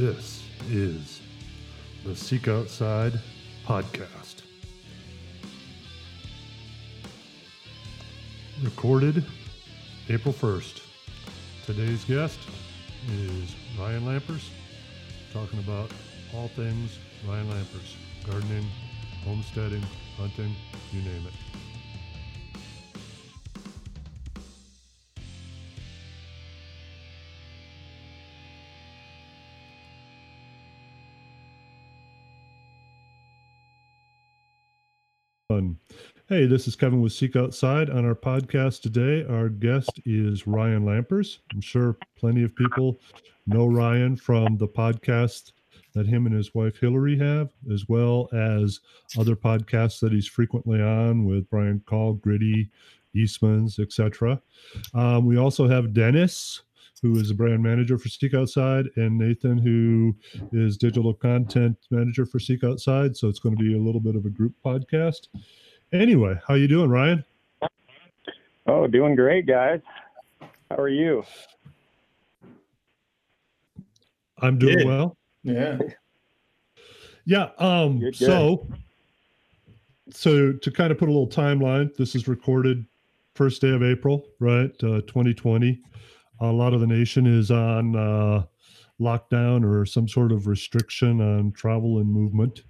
This is the Seek Outside podcast. Recorded April 1st. Today's guest is Ryan Lampers, talking about all things Ryan Lampers gardening, homesteading, hunting, you name it. Hey, this is Kevin with Seek Outside. On our podcast today, our guest is Ryan Lampers. I'm sure plenty of people know Ryan from the podcast that him and his wife Hillary have, as well as other podcasts that he's frequently on with Brian Call, Gritty, Eastman's, etc. Um, we also have Dennis, who is a brand manager for Seek Outside, and Nathan, who is digital content manager for Seek Outside. So it's going to be a little bit of a group podcast. Anyway, how you doing, Ryan? Oh, doing great, guys. How are you? I'm doing Good. well. Yeah. Yeah. Um. Good, good. So, so to kind of put a little timeline, this is recorded first day of April, right? Uh, 2020. A lot of the nation is on uh, lockdown or some sort of restriction on travel and movement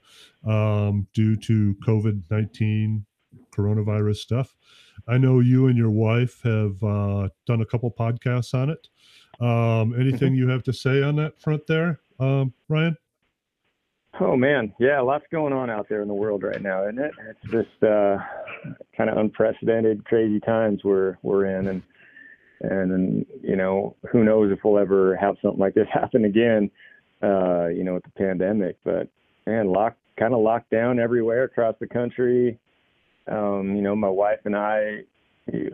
um, due to COVID 19 coronavirus stuff. I know you and your wife have uh, done a couple podcasts on it. Um, anything you have to say on that front there, um, Ryan? Oh man, yeah, lots going on out there in the world right now, isn't it? It's just uh, kind of unprecedented, crazy times we're we're in, and and and you know who knows if we'll ever have something like this happen again, uh, you know, with the pandemic. But man, lock kind of locked down everywhere across the country. Um, you know, my wife and I,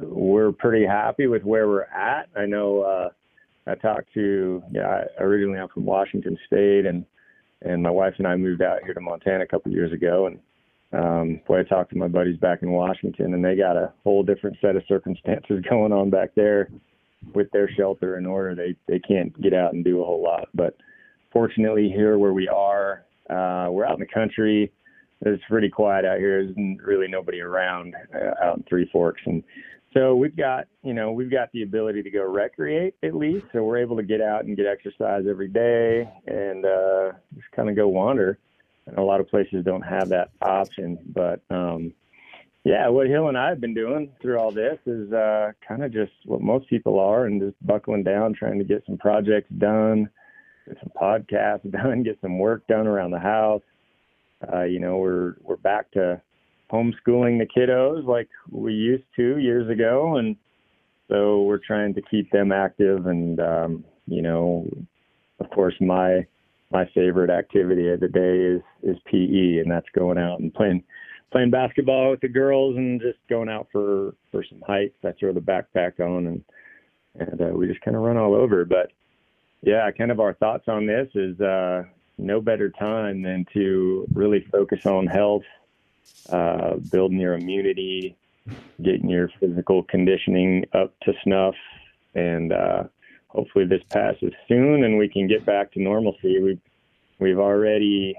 we're pretty happy with where we're at. I know. Uh, I talked to, yeah, I- originally I'm from Washington State, and and my wife and I moved out here to Montana a couple of years ago. And um, boy, I talked to my buddies back in Washington, and they got a whole different set of circumstances going on back there with their shelter in order. They they can't get out and do a whole lot. But fortunately, here where we are, uh, we're out in the country. It's pretty quiet out here. There's really nobody around uh, out in Three Forks, and so we've got, you know, we've got the ability to go recreate at least. So we're able to get out and get exercise every day and uh, just kind of go wander. And a lot of places don't have that option. But um, yeah, what Hill and I have been doing through all this is uh, kind of just what most people are and just buckling down, trying to get some projects done, get some podcasts done, get some work done around the house. Uh, you know, we're we're back to homeschooling the kiddos like we used to years ago. And so we're trying to keep them active. And um you know of course my my favorite activity of the day is is PE and that's going out and playing playing basketball with the girls and just going out for for some hikes. I throw the backpack on and and uh, we just kind of run all over. But yeah kind of our thoughts on this is uh no better time than to really focus on health uh, building your immunity, getting your physical conditioning up to snuff, and uh, hopefully this passes soon and we can get back to normalcy. We've we've already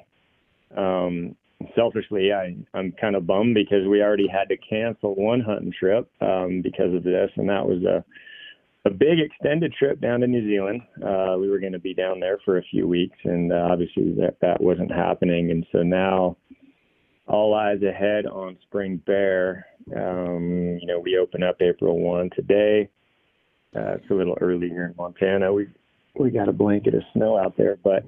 um, selfishly, I, I'm kind of bummed because we already had to cancel one hunting trip um, because of this, and that was a a big extended trip down to New Zealand. Uh, we were going to be down there for a few weeks, and uh, obviously that that wasn't happening, and so now all eyes ahead on spring bear. Um, you know, we open up April one today. Uh, it's a little early here in Montana. We we got a blanket of snow out there, but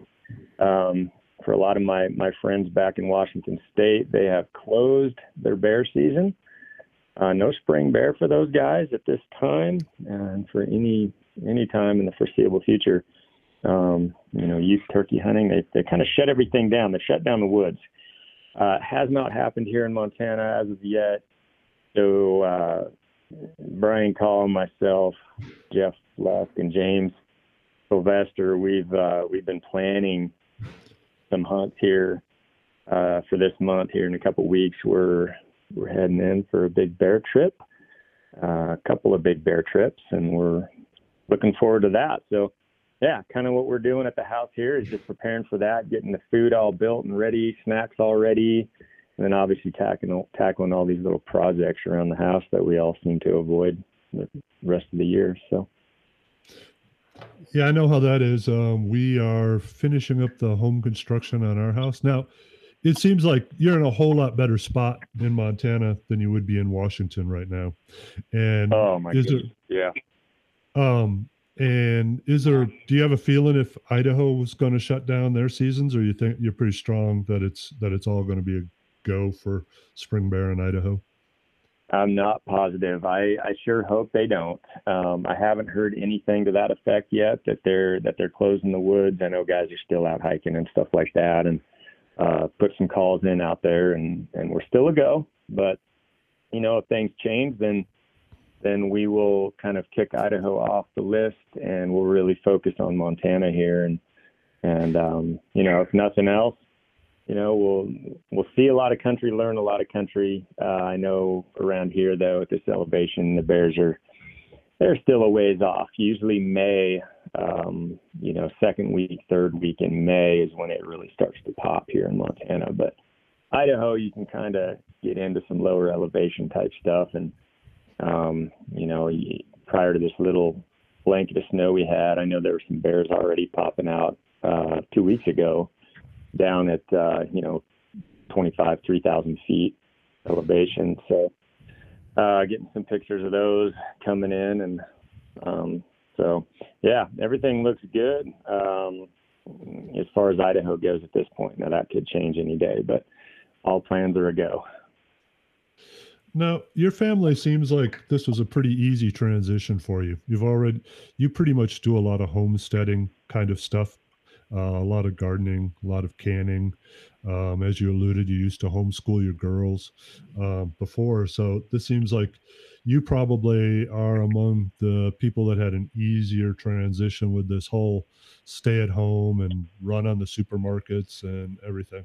um, for a lot of my my friends back in Washington State, they have closed their bear season. Uh, no spring bear for those guys at this time, and for any any time in the foreseeable future. Um, you know, youth turkey hunting, they they kind of shut everything down. They shut down the woods. Uh, has not happened here in Montana as of yet. So uh, Brian Call, myself, Jeff Luck, and James Sylvester, we've uh, we've been planning some hunts here uh, for this month. Here in a couple weeks, we're we're heading in for a big bear trip, uh, a couple of big bear trips, and we're looking forward to that. So yeah, kind of what we're doing at the house here is just preparing for that, getting the food all built and ready, snacks all ready, and then obviously tackling tackling all these little projects around the house that we all seem to avoid the rest of the year. So. Yeah, I know how that is. Um, we are finishing up the home construction on our house now. It seems like you're in a whole lot better spot in Montana than you would be in Washington right now. And oh my goodness, yeah. Um, and is there? Do you have a feeling if Idaho was going to shut down their seasons, or you think you're pretty strong that it's that it's all going to be a go for spring bear in Idaho? I'm not positive. I, I sure hope they don't. Um, I haven't heard anything to that effect yet that they're that they're closing the woods. I know guys are still out hiking and stuff like that, and uh, put some calls in out there, and and we're still a go. But you know, if things change, then then we will kind of kick Idaho off the list, and we'll really focus on Montana here. And and um, you know, if nothing else, you know, we'll we'll see a lot of country, learn a lot of country. Uh, I know around here though, at this elevation, the bears are they're still a ways off. Usually May, um, you know, second week, third week in May is when it really starts to pop here in Montana. But Idaho, you can kind of get into some lower elevation type stuff and um, you know, prior to this little blanket of snow we had, I know there were some bears already popping out uh, two weeks ago down at, uh, you know, 25, 3,000 feet elevation. So uh, getting some pictures of those coming in. And um, so, yeah, everything looks good um, as far as Idaho goes at this point. Now, that could change any day, but all plans are a go. Now, your family seems like this was a pretty easy transition for you. You've already, you pretty much do a lot of homesteading kind of stuff, uh, a lot of gardening, a lot of canning. Um, as you alluded, you used to homeschool your girls uh, before. So this seems like you probably are among the people that had an easier transition with this whole stay at home and run on the supermarkets and everything.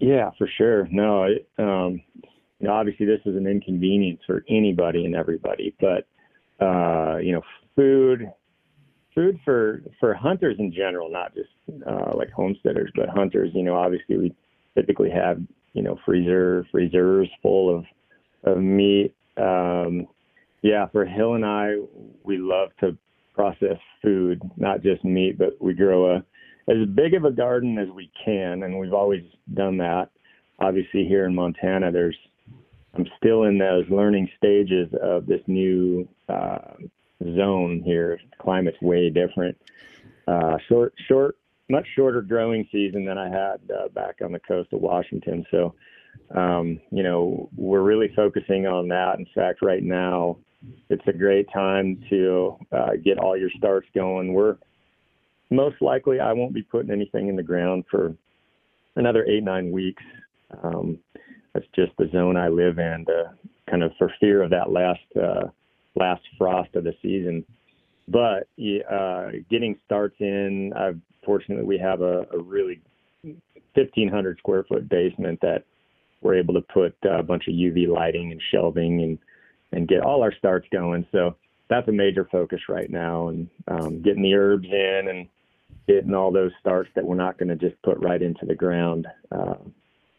Yeah, for sure. No, it, um, you know, obviously this is an inconvenience for anybody and everybody, but uh, you know, food, food for for hunters in general, not just uh, like homesteaders, but hunters. You know, obviously we typically have you know freezer freezers full of of meat. Um, yeah, for Hill and I, we love to process food, not just meat, but we grow a as big of a garden as we can, and we've always done that. Obviously, here in Montana, there's I'm still in those learning stages of this new uh, zone here. Climate's way different. Uh, short, short, much shorter growing season than I had uh, back on the coast of Washington. So, um, you know, we're really focusing on that. In fact, right now, it's a great time to uh, get all your starts going. We're most likely I won't be putting anything in the ground for another eight nine weeks. Um, that's just the zone I live in, to, kind of for fear of that last uh, last frost of the season. But uh, getting starts in, I've, fortunately we have a, a really 1,500 square foot basement that we're able to put a bunch of UV lighting and shelving and and get all our starts going. So that's a major focus right now, and um, getting the herbs in and getting all those starts that we're not going to just put right into the ground. Uh,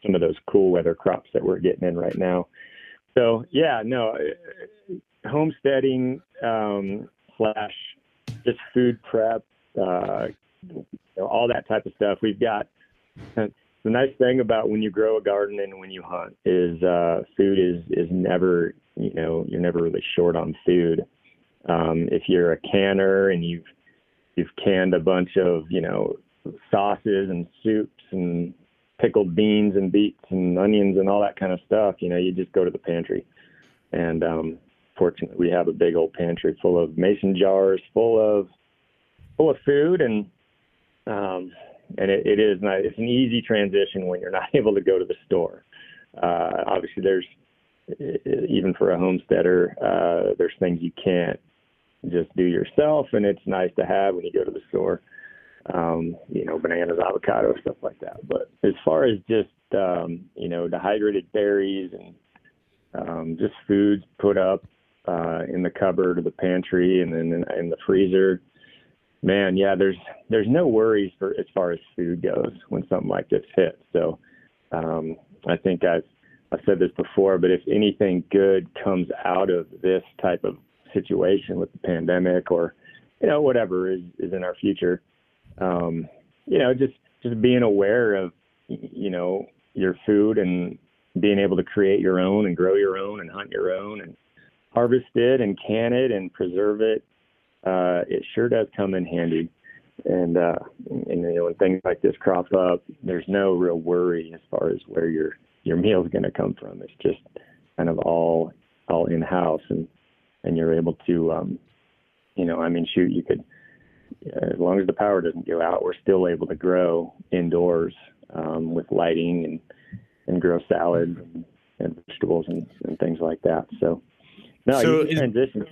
some of those cool weather crops that we're getting in right now. So yeah, no, homesteading um, slash just food prep, uh, you know, all that type of stuff. We've got the nice thing about when you grow a garden and when you hunt is uh, food is is never you know you're never really short on food. Um, if you're a canner and you've you've canned a bunch of you know sauces and soups and pickled beans and beets and onions and all that kind of stuff. You know, you just go to the pantry, and um, fortunately, we have a big old pantry full of mason jars, full of full of food, and um, and it, it is not, it's an easy transition when you're not able to go to the store. Uh, obviously, there's even for a homesteader, uh, there's things you can't just do yourself, and it's nice to have when you go to the store. Um, you know, bananas, avocados, stuff like that. But as far as just um, you know, dehydrated berries and um, just foods put up uh, in the cupboard or the pantry, and then in, in the freezer. Man, yeah, there's there's no worries for as far as food goes when something like this hits. So um, I think I've I've said this before, but if anything good comes out of this type of situation with the pandemic or you know whatever is, is in our future, um, you know just just being aware of you know your food and being able to create your own and grow your own and hunt your own and harvest it and can it and preserve it uh, it sure does come in handy. And, uh, and you know when things like this crop up, there's no real worry as far as where your your meal is going to come from. It's just kind of all all in house, and and you're able to, um, you know, I mean, shoot, you could as long as the power doesn't go out, we're still able to grow indoors um, with lighting and and grow salads and, and vegetables and, and things like that. So, no, so you transition.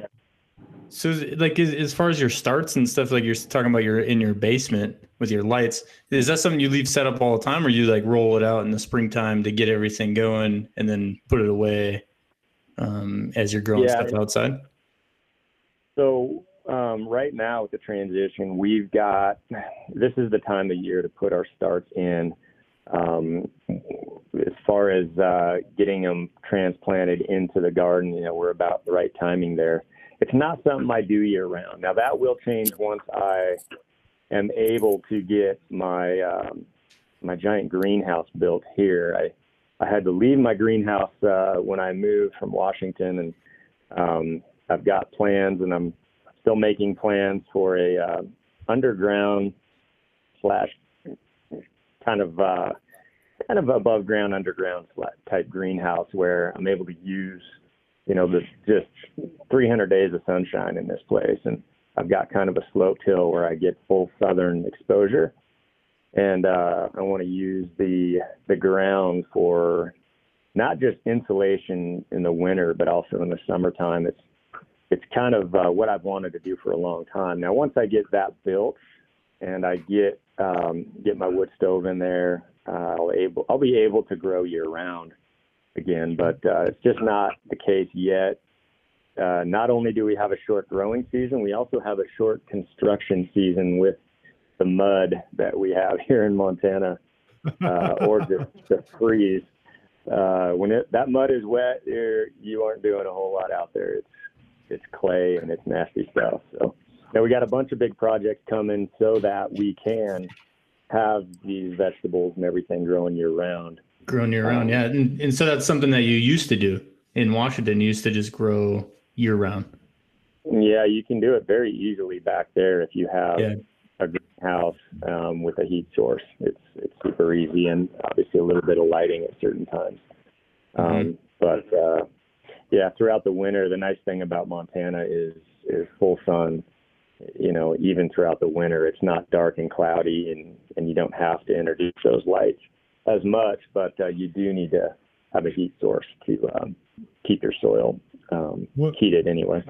So, like, as, as far as your starts and stuff, like you're talking about, you're in your basement with your lights. Is that something you leave set up all the time, or you like roll it out in the springtime to get everything going and then put it away um, as you're growing yeah, stuff outside? So, um, right now with the transition, we've got this is the time of year to put our starts in. Um, as far as uh, getting them transplanted into the garden, you know, we're about the right timing there it's not something I do year round. Now that will change once I am able to get my um, my giant greenhouse built here. I I had to leave my greenhouse uh, when I moved from Washington, and um, I've got plans, and I'm still making plans for a uh, underground slash kind of uh, kind of above ground underground type greenhouse where I'm able to use you know, the just 300 days of sunshine in this place, and I've got kind of a sloped hill where I get full southern exposure, and uh, I want to use the the ground for not just insulation in the winter, but also in the summertime. It's it's kind of uh, what I've wanted to do for a long time. Now, once I get that built and I get um, get my wood stove in there, uh, I'll able I'll be able to grow year round again, but uh, it's just not the case yet. Uh, not only do we have a short growing season, we also have a short construction season with the mud that we have here in Montana, uh, or just the freeze. Uh, when it, that mud is wet, you're, you aren't doing a whole lot out there. It's it's clay and it's nasty stuff. So, now we got a bunch of big projects coming so that we can have these vegetables and everything growing year round. Grown year round, um, yeah. And, and so that's something that you used to do in Washington. You used to just grow year round. Yeah, you can do it very easily back there if you have yeah. a greenhouse um, with a heat source. It's it's super easy and obviously a little bit of lighting at certain times. Um, mm-hmm. But uh, yeah, throughout the winter, the nice thing about Montana is is full sun. You know, even throughout the winter, it's not dark and cloudy, and and you don't have to introduce those lights as much, but uh, you do need to have a heat source to um, keep your soil um, what, heated anyway.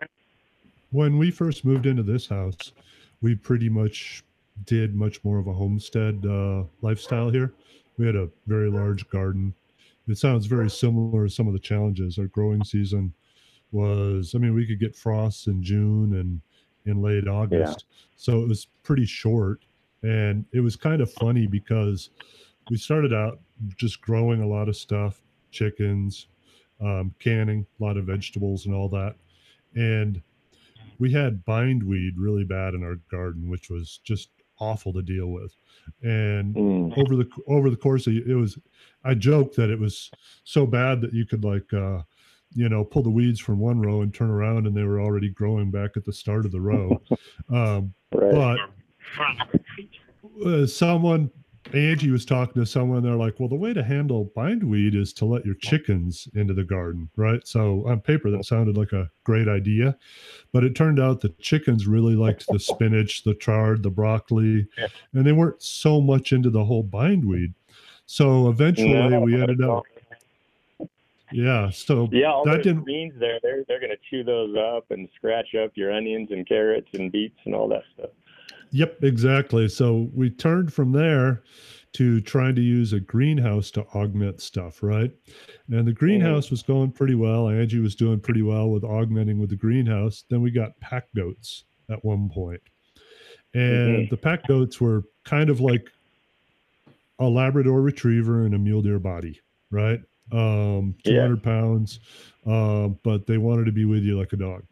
When we first moved into this house, we pretty much did much more of a homestead uh, lifestyle here. We had a very large garden. It sounds very similar to some of the challenges. Our growing season was, I mean, we could get frosts in June and in late August. Yeah. So it was pretty short. And it was kind of funny because we started out just growing a lot of stuff, chickens, um, canning, a lot of vegetables, and all that. And we had bindweed really bad in our garden, which was just awful to deal with. And mm. over the over the course of it was, I joked that it was so bad that you could like, uh, you know, pull the weeds from one row and turn around, and they were already growing back at the start of the row. Um, right. But uh, someone Angie was talking to someone. They're like, "Well, the way to handle bindweed is to let your chickens into the garden, right?" So on paper, that sounded like a great idea, but it turned out the chickens really liked the spinach, the chard, the broccoli, and they weren't so much into the whole bindweed. So eventually, yeah, we ended up. Yeah. So yeah, all that didn't beans there. They're they're going to chew those up and scratch up your onions and carrots and beets and all that stuff. Yep, exactly. So we turned from there to trying to use a greenhouse to augment stuff, right? And the greenhouse mm-hmm. was going pretty well. Angie was doing pretty well with augmenting with the greenhouse. Then we got pack goats at one point. and Mhm. the pack goats were kind of like a Labrador Retriever and a mule deer body, right? Um, Yeah. 200 pounds, uh, but they wanted to be with you like a dog.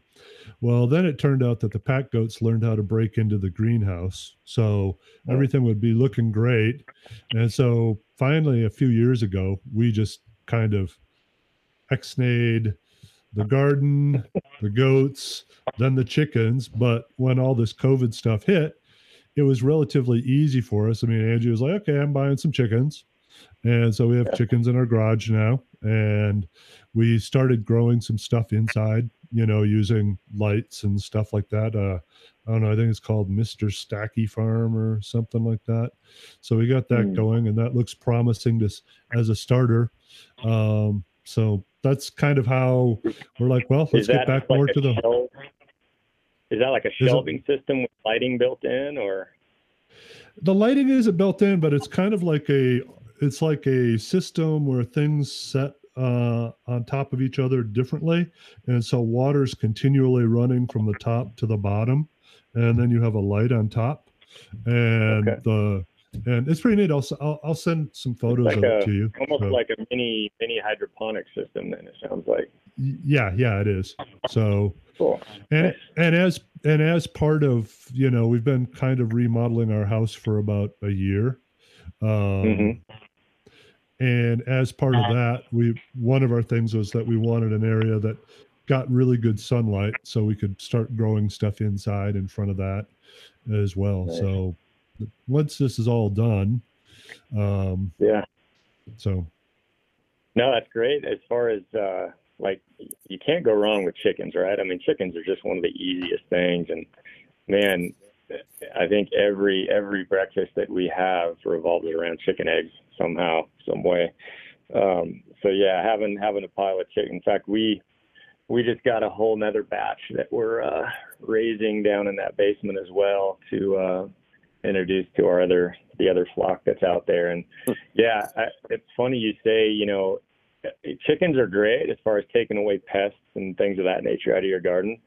Well, then it turned out that the pack goats learned how to break into the greenhouse. So Oh. everything would be looking great. And so finally, a few years ago, we just kind of exnayed the garden, the goats, then the chickens. But when all this COVID stuff hit, it was relatively easy for us. I mean, Angie was like, okay, I'm buying some chickens. And so we have Yeah. chickens in our garage now. And we started growing some stuff inside, you know, using lights and stuff like that. Uh, I don't know, I think it's called Mr. Stacky Farm or something like that. So we got that Hmm. going, and that looks promising to, as a starter. Um, so that's kind of how we're like, well, let's get back like more to the. Is that like a it- shelving system with lighting built in, or the lighting isn't built in, but it's kind of like a it's like a system where things set uh, on top of each other differently, and so water's continually running from the top to the bottom, and then you have a light on top, and Okay. the and it's pretty neat. I'll I'll, I'll send some photos like of it to you. almost So- like a mini mini hydroponic system? Then it sounds like yeah, yeah, it is. So cool. and Nice. and as and as part of you know we've been kind of remodeling our house for about a year um Mhm. And as part of that we one of our things was that we wanted an area that got really good sunlight so we could start growing stuff inside in front of that as well Nice. so once this is all done um Yeah. so No, that's great. As far as uh, like, you can't go wrong with chickens, right? I mean, chickens are just one of the easiest things, and man, I think every every breakfast that we have revolves around chicken eggs somehow, some way. Um, so yeah, having having a pile of chicken. In fact, we we just got a whole nother batch that we're uh, raising down in that basement as well to uh, introduce to our other the other flock that's out there. And yeah, I, it's funny you say you know chickens are great as far as taking away pests and things of that nature out of your garden,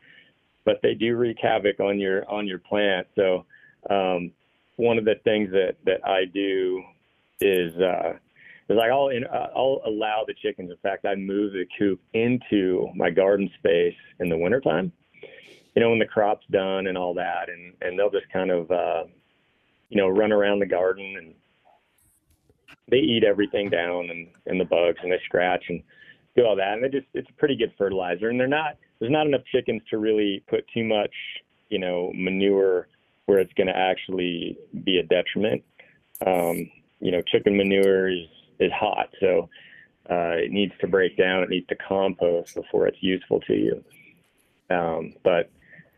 but they do wreak havoc on your on your plant. So um, one of the things that that I do is uh, is like I'll in, uh, I'll allow the chickens. In fact, I move the coop into my garden space in the wintertime. You know, when the crop's done and all that, and and they'll just kind of uh, you know run around the garden and they eat everything down and, and the bugs and they scratch and do all that and they just it's a pretty good fertilizer and they're not there's not enough chickens to really put too much you know manure where it's going to actually be a detriment. Um, you know chicken manure is is hot so uh, it needs to break down it needs to compost before it's useful to you. Um, but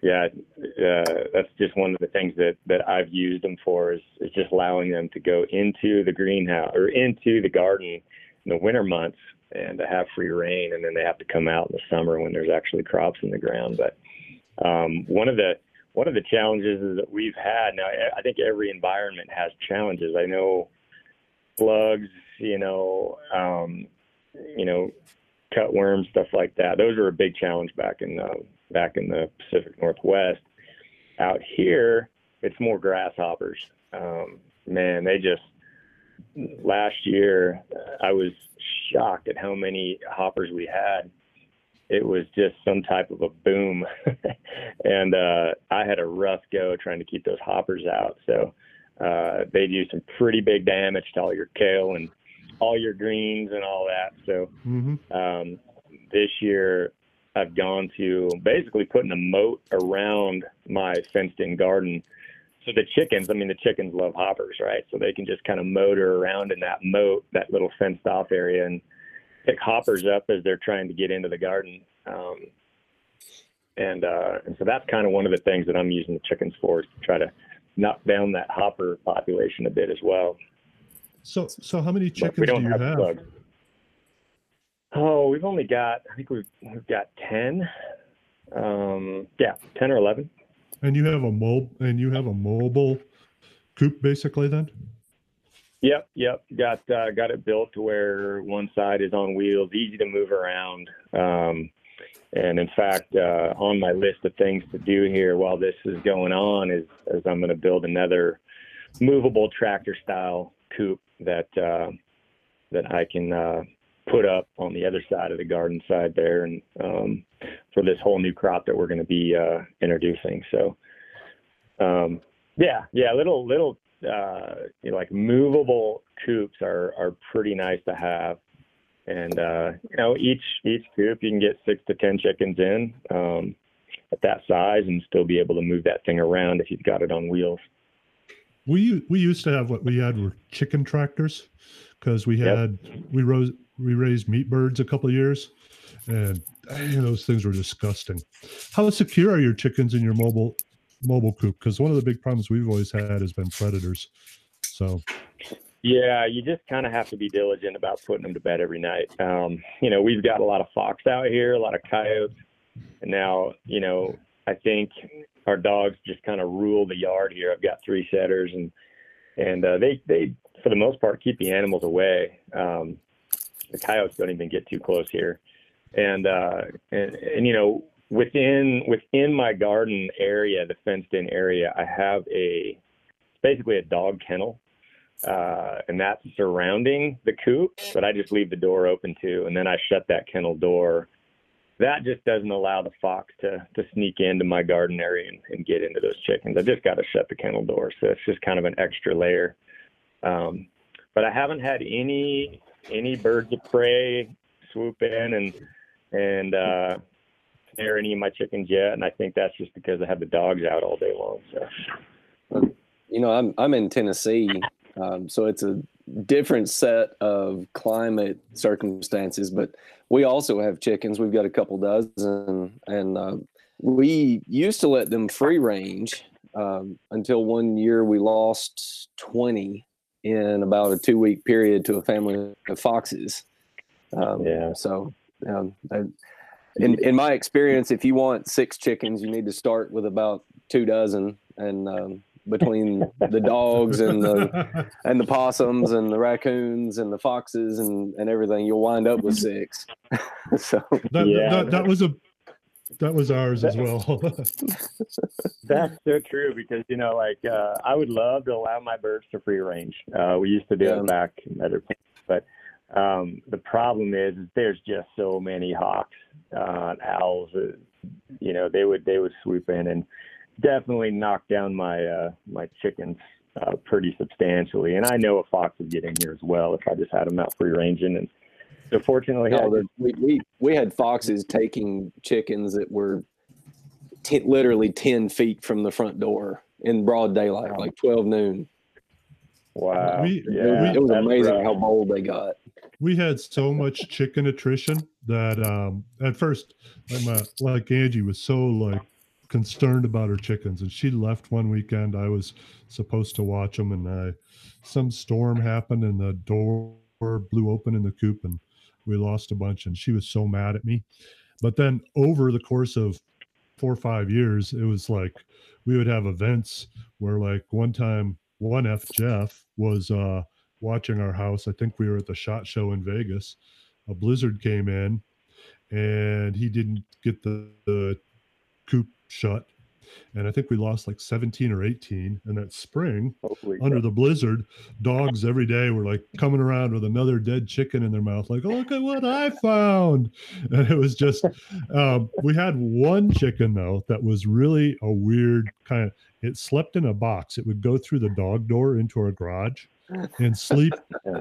yeah, uh, that's just one of the things that, that I've used them for is, is just allowing them to go into the greenhouse or into the garden the winter months and to have free rein, and then they have to come out in the summer when there's actually crops in the ground. But um, one of the one of the challenges is that we've had now. I think every environment has challenges. I know slugs, you know, um, you know, cutworms, stuff like that. Those were a big challenge back in uh, back in the Pacific Northwest. Out here, it's more grasshoppers. Um, man, they just last year uh, I was shocked at how many hoppers we had. It was just some type of a boom, and uh, I had a rough go trying to keep those hoppers out. So uh, they do some pretty big damage to all your kale and all your greens and all that. So mhm. um, this year I've gone to basically putting a moat around my fenced in garden. So the chickens, I mean, the chickens love hoppers, right? So they can just kind of motor around in that moat, that little fenced off area, and pick hoppers up as they're trying to get into the garden. Um, and, uh, and so that's kind of one of the things that I'm using the chickens for is to try to knock down that hopper population a bit as well. so so how many chickens do you have, have. Oh, we've only got. I think we've we've got ten. Um, yeah, ten or eleven. And you have a mob and you have a mobile coop basically then Yep, yep. Got uh, got it built to where one side is on wheels, easy to move around. Um, and in fact, uh, on my list of things to do here while this is going on is, is I'm going to build another movable tractor style coop that uh, that I can uh, put up on the other side of the garden side there, and um, for this whole new crop that we're going to be uh, introducing. So, um, yeah, yeah, little little uh, you know, like movable coops are are pretty nice to have. And uh, you know, each each coop you can get six to ten chickens in um, at that size, and still be able to move that thing around if you've got it on wheels. We we used to have what we had were chicken tractors because we had yep. we rose we raised meat birds a couple years, and those things were disgusting. How secure are your chickens in your mobile mobile coop? Because one of the big problems we've always had has been predators. So. Yeah, you just kind of have to be diligent about putting them to bed every night. Um, you know, we've got a lot of fox out here, a lot of coyotes, and now you know I think our dogs just kind of rule the yard here. I've got three setters, and and uh, they they for the most part keep the animals away. Um, the coyotes don't even get too close here, and uh, and and you know within within my garden area, the fenced in area, I have a basically a dog kennel. Uh, and that's surrounding the coop, but I just leave the door open too, and then I shut that kennel door that just doesn't allow the fox to to sneak into my garden area and, and get into those chickens. I just got to shut the kennel door, so it's just kind of an extra layer. Um, but I haven't had any any birds of prey swoop in and and uh, snare any of my chickens yet, and I think that's just because I have the dogs out all day long. So, you know, I'm I'm in Tennessee, um, so it's a different set of climate circumstances, but we also have chickens. We've got a couple dozen, and uh, we used to let them free range um, until one year we lost 20 in about a two week period to a family of foxes. Um, yeah. So, um, in in my experience, if you want six chickens, you need to start with about two dozen, and um, between the dogs and the and the possums and the raccoons and the foxes and and everything, you'll wind up with six. so that, yeah. that, that was a that was ours as well. that's so true because you know, like uh, I would love to allow my birds to free range. Uh, we used to do yeah. it back in other places, but um, the problem is, is there's just so many hawks, uh, owls. Uh, you know, they would they would swoop in and definitely knock down my uh, my chickens uh, pretty substantially. And I know a fox would get in here as well if I just had them out free ranging. And so fortunately, no, we, we we had foxes taking chickens that were t- literally ten feet from the front door in broad daylight, like twelve noon. Wow, we, yeah, it was amazing rough. how bold they got. We had so much chicken attrition that um, at first, like, like Angie was so like concerned about her chickens and she left one weekend i was supposed to watch them and I, some storm happened and the door blew open in the coop and we lost a bunch and she was so mad at me. But then over the course of four or five years it was like we would have events where like one time one f jeff was uh watching our house. I think we were at the shot show in vegas. A blizzard came in and he didn't get the, the coop shut. And I think we lost like 17 or 18. And that spring, Hopefully, under yeah. the blizzard, dogs every day were like coming around with another dead chicken in their mouth, like, look at what I found. And it was just, um, we had one chicken though that was really a weird kind of, it slept in a box. It would go through the dog door into our garage and sleep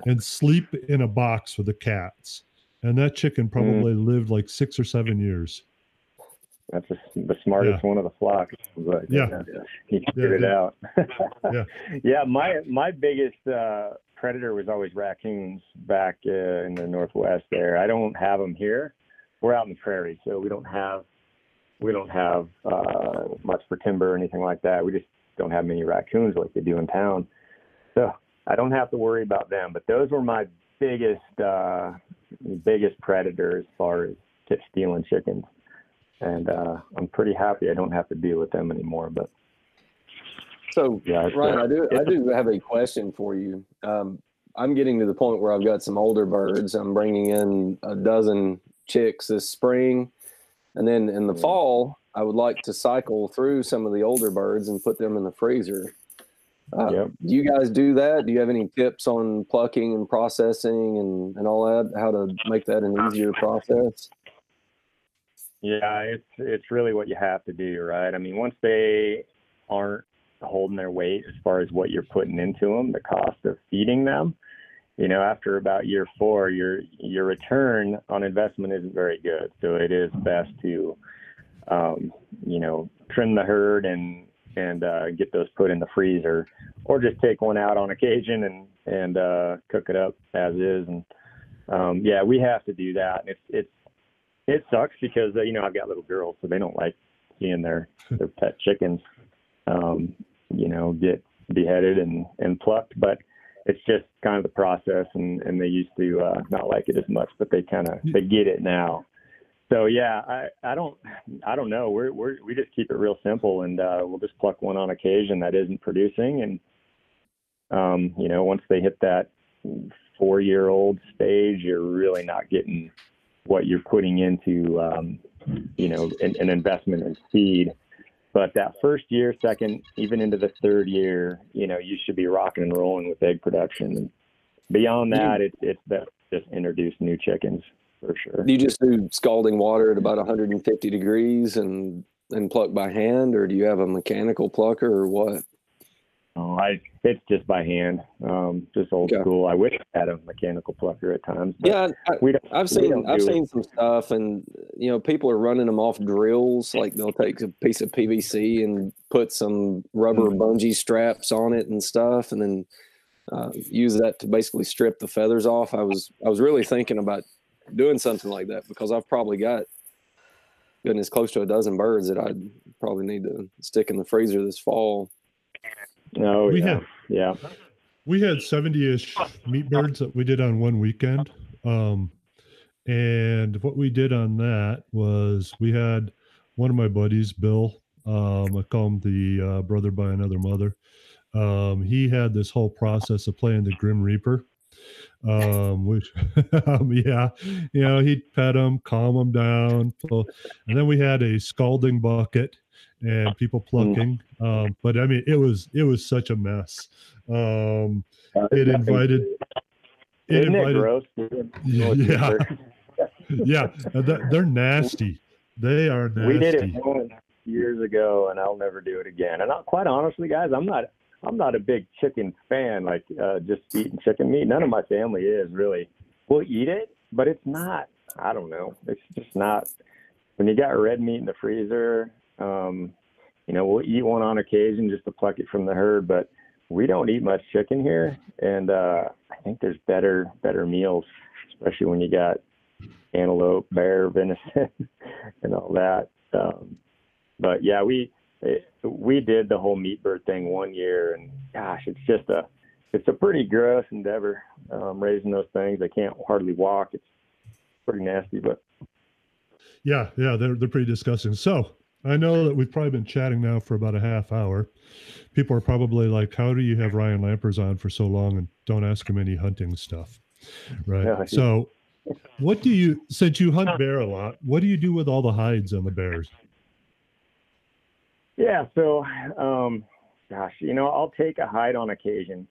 and sleep in a box with the cats. And that chicken mm. probably mm. lived like six or seven years. That's a, the smartest yeah. one of the flock. But, yeah. He figured yeah, it out. yeah. Yeah. My, my biggest, uh, predator was always raccoons back uh, in the Northwest there. I don't have them here. We're out in the prairie, so we don't have, we don't have, uh, much for timber or anything like that. We just don't have many raccoons like they do in town. So I don't have to worry about them, but those were my biggest, uh, biggest predator as far as stealing chickens and uh, I'm pretty happy I don't have to deal with them anymore. But so, yeah, Ryan, I do I do have a question for you. Um, I'm getting to the point where I've got some older birds. I'm bringing in a dozen chicks this spring, And then in the fall, I would like to cycle through some of the older birds and put them in the freezer. Uh, Yep. Do you guys do that? Do you have any tips on plucking and processing and, and all that? How to make that an easier process? Yeah, it's it's really what you have to do, right? I mean, once they aren't holding their weight as far as what you're putting into them, the cost of feeding them, you know, after about year four, your your return on investment isn't very good. So it is best to, um, you know, trim the herd and and uh, get those put in the freezer, or just take one out on occasion and and uh, cook it up as is. And um, yeah, we have to do that. And it's it's it sucks because uh, you know I've got little girls, so they don't like seeing their their pet chickens, um, you know, get beheaded and and plucked. But it's just kind of the process, and and they used to uh, not like it as much, but they kind of they get it now. So yeah, I I don't I don't know. We're we're we just keep it real simple, and uh, we'll just pluck one on occasion that isn't producing, and um, you know, once they hit that four year old stage, you're really not getting what you're putting into, um, you know, an, an investment in seed. But that first year, second, even into the third year, you know, you should be rocking and rolling with egg production. And beyond that, it, it's best to just introduce new chickens for sure. Do you just do scalding water at about 150 degrees and and pluck by hand, or do you have a mechanical plucker, or what? Oh, I it's just by hand, um, just old Okay. school. I wish I had a mechanical plucker at times. Yeah, I, we don't. I've seen don't I've do it. seen some stuff, and you know, people are running them off drills. Like they'll take a piece of PVC and put some rubber Mm. bungee straps on it and stuff, and then uh, use that to basically strip the feathers off. I was I was really thinking about doing something like that because I've probably got goodness close to a dozen birds that I'd probably need to stick in the freezer this fall. No, We yeah, have- yeah. We had 70 ish meat birds that we did on one weekend. Um, and what we did on that was we had one of my buddies, Bill, um, I call him the uh, brother by another mother. Um, he had this whole process of playing the Grim Reaper. Um, which, um, yeah, you know, he'd pet him, calm him down. And then we had a scalding bucket and people plucking. Um, but I mean, it was, it was such a mess. Um, it invited, it Isn't it invited, gross? yeah, yeah, uh, they're nasty. They are nasty. We did it once years ago, and I'll never do it again. And I, quite honestly, guys, I'm not I'm not a big chicken fan. Like uh, just eating chicken meat. None of my family is really. We'll eat it, but it's not. I don't know. It's just not. When you got red meat in the freezer, um, you know, we'll eat one on occasion just to pluck it from the herd, but we don't eat much chicken here. And uh, I think there's better better meals, especially when you got antelope, bear, venison, and all that. Um, but yeah, we we did the whole meat bird thing one year, and gosh, it's just a it's a pretty gross endeavor um, raising those things. They can't hardly walk. It's pretty nasty, but Yeah, yeah, they're they're pretty disgusting. So I know that we've probably been chatting now for about a half hour. People are probably like, "How do you have Ryan Lampers on for so long and don't ask him any hunting stuff?" Right. Yeah, so, what do you since you hunt bear a lot? What do you do with all the hides on the bears? Yeah, so um gosh, you know, I'll take a hide on occasion.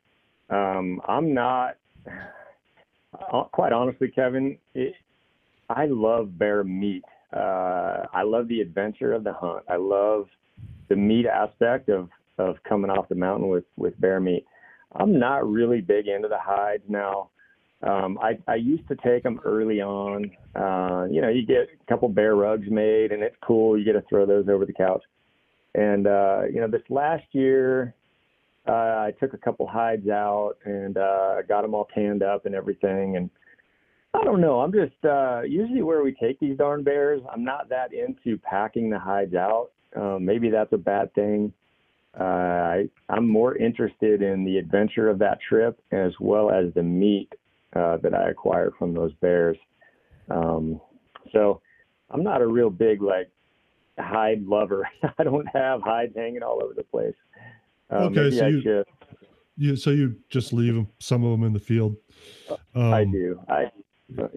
Um I'm not uh, quite honestly, Kevin, it, I love bear meat. Uh I love the adventure of the hunt. I love the meat aspect of of coming off the mountain with with bear meat. I'm not really big into the hides now. Um, I, I used to take them early on. Uh, you know, you get a couple bear rugs made, and it's cool. You get to throw those over the couch. And uh, you know, this last year, uh, I took a couple hides out and uh, got them all tanned up and everything. And I don't know. I'm just uh, usually where we take these darn bears. I'm not that into packing the hides out. Um, maybe that's a bad thing. Uh, I, I'm more interested in the adventure of that trip as well as the meat uh, that I acquire from those bears. Um, so I'm not a real big like hide lover. I don't have hides hanging all over the place. Uh, Okay, so you- You so you just leave them, some of them in the field. Um, I do. I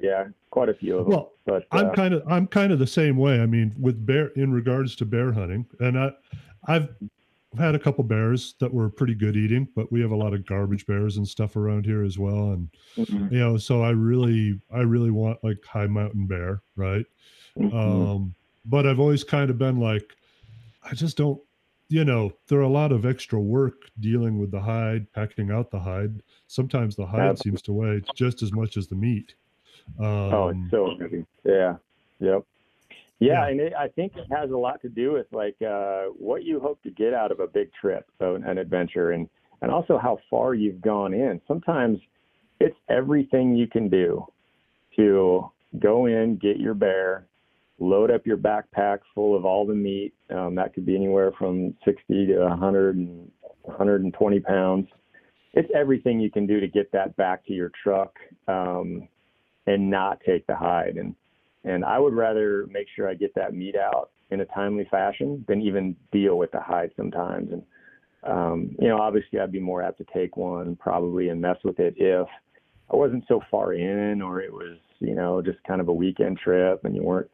yeah, quite a few of them. Well, but I'm uh, kind of I'm kind of the same way. I mean, with bear in regards to bear hunting, and I I've had a couple bears that were pretty good eating, but we have a lot of garbage bears and stuff around here as well. And mhm, you know, so I really I really want like high mountain bear, right? mhm. Um, but I've always kind of been like, I just don't, you know, there are a lot of extra work dealing with the hide, packing out the hide. Sometimes the hide Absolutely. seems to weigh just as much as the meat. Um, oh, it's so heavy. Yeah. Yep. Yeah, Yeah. and it, I think it has a lot to do with like uh, what you hope to get out of a big trip, so an adventure, and and also how far you've gone in. Sometimes it's everything you can do to go in, get your bear, load up your backpack full of all the meat. Um, that could be anywhere from 60 to 100 and 120 pounds. It's everything you can do to get that back to your truck um, and not take the hide. And and I would rather make sure I get that meat out in a timely fashion than even deal with the hide sometimes. And um, you know, obviously, I'd be more apt to take one probably and mess with it if I wasn't so far in, or it was you know just kind of a weekend trip and you weren't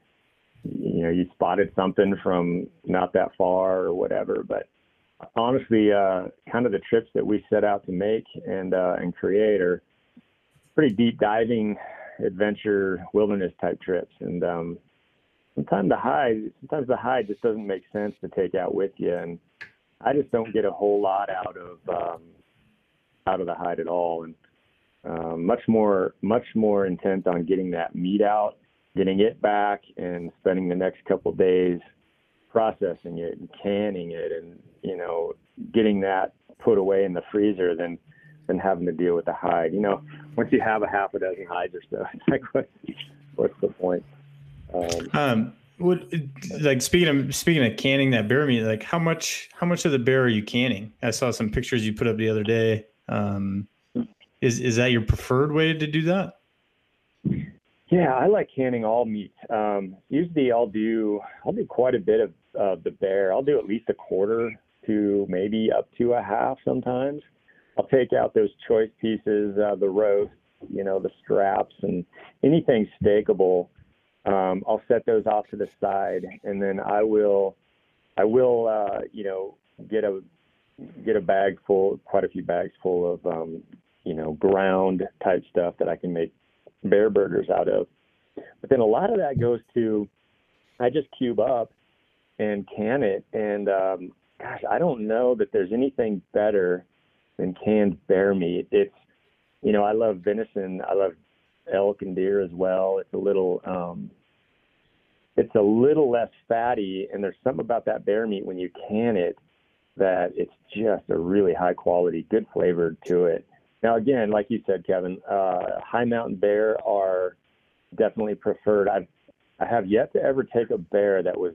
you know you spotted something from not that far or whatever. But honestly, uh, kind of the trips that we set out to make and uh, and create are pretty deep diving adventure wilderness type trips. And um sometimes the hide sometimes the hide just doesn't make sense to take out with you. And i just don't get a whole lot out of um out of the hide at all. And um, much more much more intent on getting that meat out getting it back and spending the next couple of days processing it and canning it and you know getting that put away in the freezer. Than than having to deal with the hide you know once you have a half a dozen hides or so, it's like what, what's the point? Um, Um, what like speaking of speaking of canning that bear meat, like how much how much of the bear are you canning? I saw some pictures you put up the other day. Um, is is that your preferred way to do that? yeah, I like canning all meat. Um, usually, I'll do I'll do quite a bit of uh, the bear. I'll do at least a quarter to maybe up to a half sometimes. I'll take out those choice pieces, uh, the roast, you know, the straps, and anything steakable. Um, I'll set those off to the side, and then I will, I will, uh, you know, get a get a bag full, quite a few bags full of, um, you know, ground type stuff that I can make bear burgers out of. But then a lot of that goes to, I just cube up and can it, and um, gosh, I don't know that there's anything better than canned bear meat. It's, you know, I love venison. I love elk and deer as well. It's a little, um, it's a little less fatty, and there's something about that bear meat when you can it that it's just a really high quality, good flavor to it. Now, again, like you said, Kevin, uh, high mountain bear are definitely preferred. I've I have yet to ever take a bear that was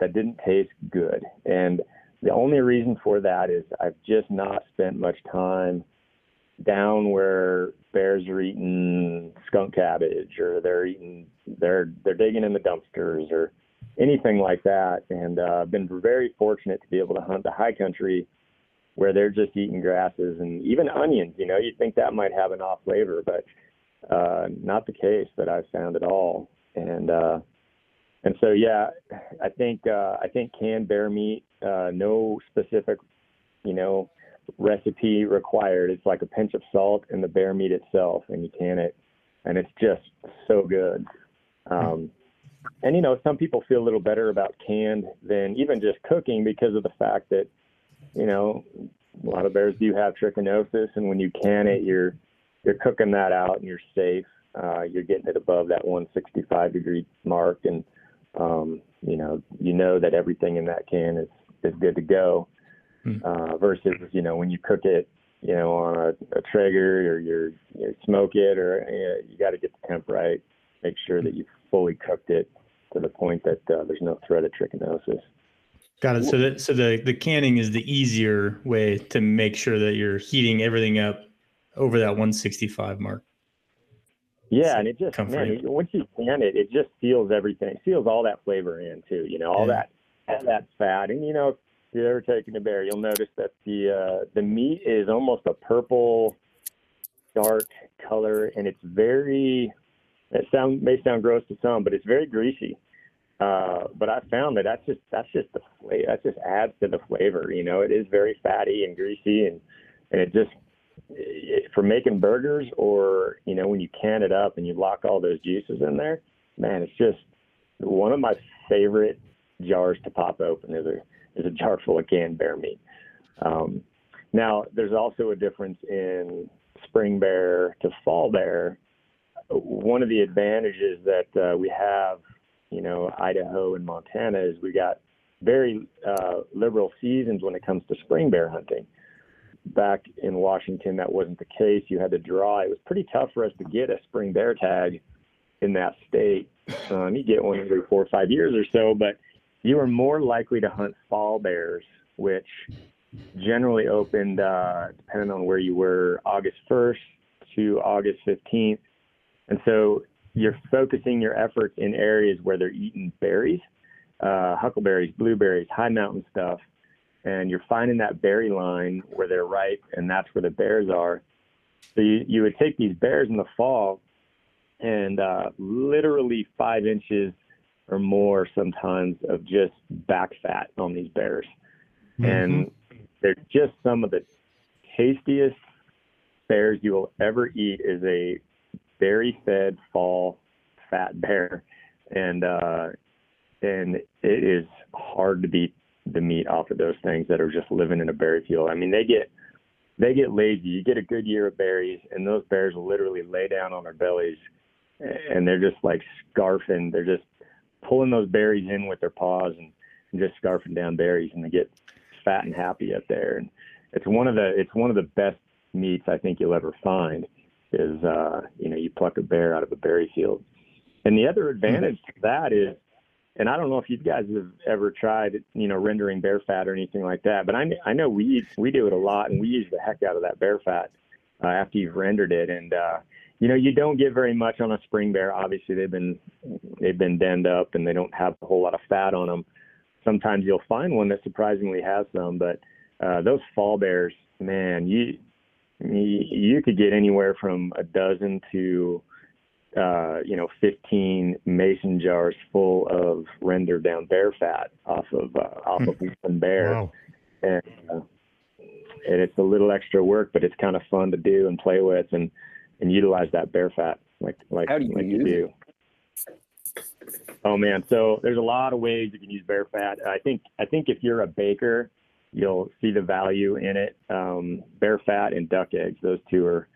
that didn't taste good, and the only reason for that is I've just not spent much time down where bears are eating skunk cabbage or they're eating they're they're digging in the dumpsters or anything like that. And uh, I've been very fortunate to be able to hunt the high country where they're just eating grasses and even onions. You know, you'd think that might have an off flavor, but uh, not the case that I've found at all. And uh, and so yeah, I think uh, I think canned bear meat, uh, no specific, you know, recipe required. It's like a pinch of salt and the bear meat itself, and you can it, and it's just so good. Um, and you know, some people feel a little better about canned than even just cooking because of the fact that, you know, a lot of bears do have trichinosis, and when you can it, you're you're cooking that out and you're safe. Uh, you're getting it above that 165 degree mark, and um, you know, you know that everything in that can is is good to go. Hmm. Uh, versus, you know, when you cook it, you know, on a, a Traeger or you're, you smoke it, or uh, you got to get the temp right. Make sure that you've fully cooked it to the point that uh, there's no threat of trichinosis. Got it. So that so the the canning is the easier way to make sure that you're heating everything up over that 165 mark. Yeah, and it just man, once you can it, it just seals everything, seals all that flavor in too. You know, all Yeah. that all that fat, and you know, if you're ever taking a bear, you'll notice that the uh, the meat is almost a purple, dark color, and it's very it sound may sound gross to some, but it's very greasy. Uh, but I found that that's just that's just the flavor. That just adds to the flavor. You know, it is very fatty and greasy, and and it just it, for making burgers or you know when you can it up and you lock all those juices in there, man, it's just one of my favorite jars to pop open is a is a jar full of canned bear meat. Um, now, there's also a difference in spring bear to fall bear. One of the advantages that uh, we have, you know, Idaho and Montana is we got very uh, liberal seasons when it comes to spring bear hunting. Back in Washington, that wasn't the case. You had to draw. It was pretty tough for us to get a spring bear tag in that state. Um, you get one every four or five years or so, but you were more likely to hunt fall bears, which generally opened, uh, depending on where you were, August 1st to August 15th. And so you're focusing your efforts in areas where they're eating berries, uh, huckleberries, blueberries, high mountain stuff. And you're finding that berry line where they're ripe, and that's where the bears are. So you, you would take these bears in the fall and uh, literally five inches or more sometimes of just back fat on these bears. Mm-hmm. And they're just some of the tastiest bears you will ever eat is a berry fed fall fat bear. And uh and it is hard to beat the meat off of those things that are just living in a berry field. I mean they get they get lazy. You get a good year of berries and those bears literally lay down on their bellies and they're just like scarfing. They're just pulling those berries in with their paws and, and just scarfing down berries, and they get fat and happy up there. And it's one of the it's one of the best meats I think you'll ever find. Is uh, you know you pluck a bear out of a berry field, and the other advantage to that is, and I don't know if you guys have ever tried you know rendering bear fat or anything like that, but I I know we we do it a lot, and we use the heck out of that bear fat uh, after you've rendered it, and uh, you know, you don't get very much on a spring bear. Obviously, they've been they've been denned up and they don't have a whole lot of fat on them. Sometimes you'll find one that surprisingly has some, but uh, those fall bears, man, you you, could get anywhere from a dozen to uh, you know 15 mason jars full of rendered down bear fat off of uh, off of hmm. one bear. Wow. And, uh, and it's a little extra work, but it's kind of fun to do and play with. And and utilize that bear fat like like, How do you, like you do. Oh man, so there's a lot of ways you can use bear fat. I think I think if you're a baker, you'll see the value in it. Um, bear fat and duck eggs; those two are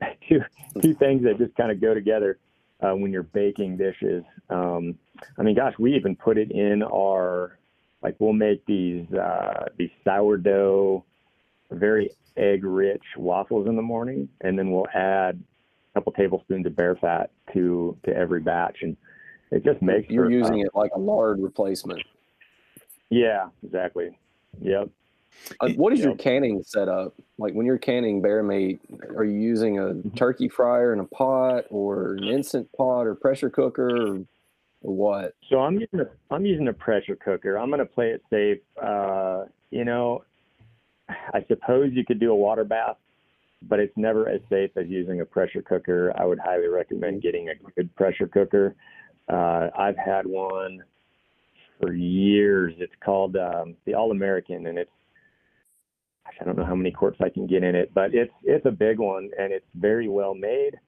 two two things that just kind of go together uh, when you're baking dishes. Um, I mean, gosh, we even put it in our like we'll make these uh, these sourdough, very egg rich waffles in the morning, and then we'll add a couple tablespoons of bear fat to to every batch, and it just makes. You're using uh, it like a lard replacement. Yeah, exactly. Yep. Uh, what is yep. your canning setup? Like when you're canning bear meat, are you using a mm-hmm. turkey fryer in a pot or an instant pot or pressure cooker or, or what? So I'm using a I'm using a pressure cooker. I'm going to play it safe. Uh, you know, I suppose you could do a water bath, but it's never as safe as using a pressure cooker. I would highly recommend getting a good pressure cooker. Uh, I've had one for years. It's called um, the All American, and it's I don't know how many quarts I can get in it, but it's it's a big one and it's very well made,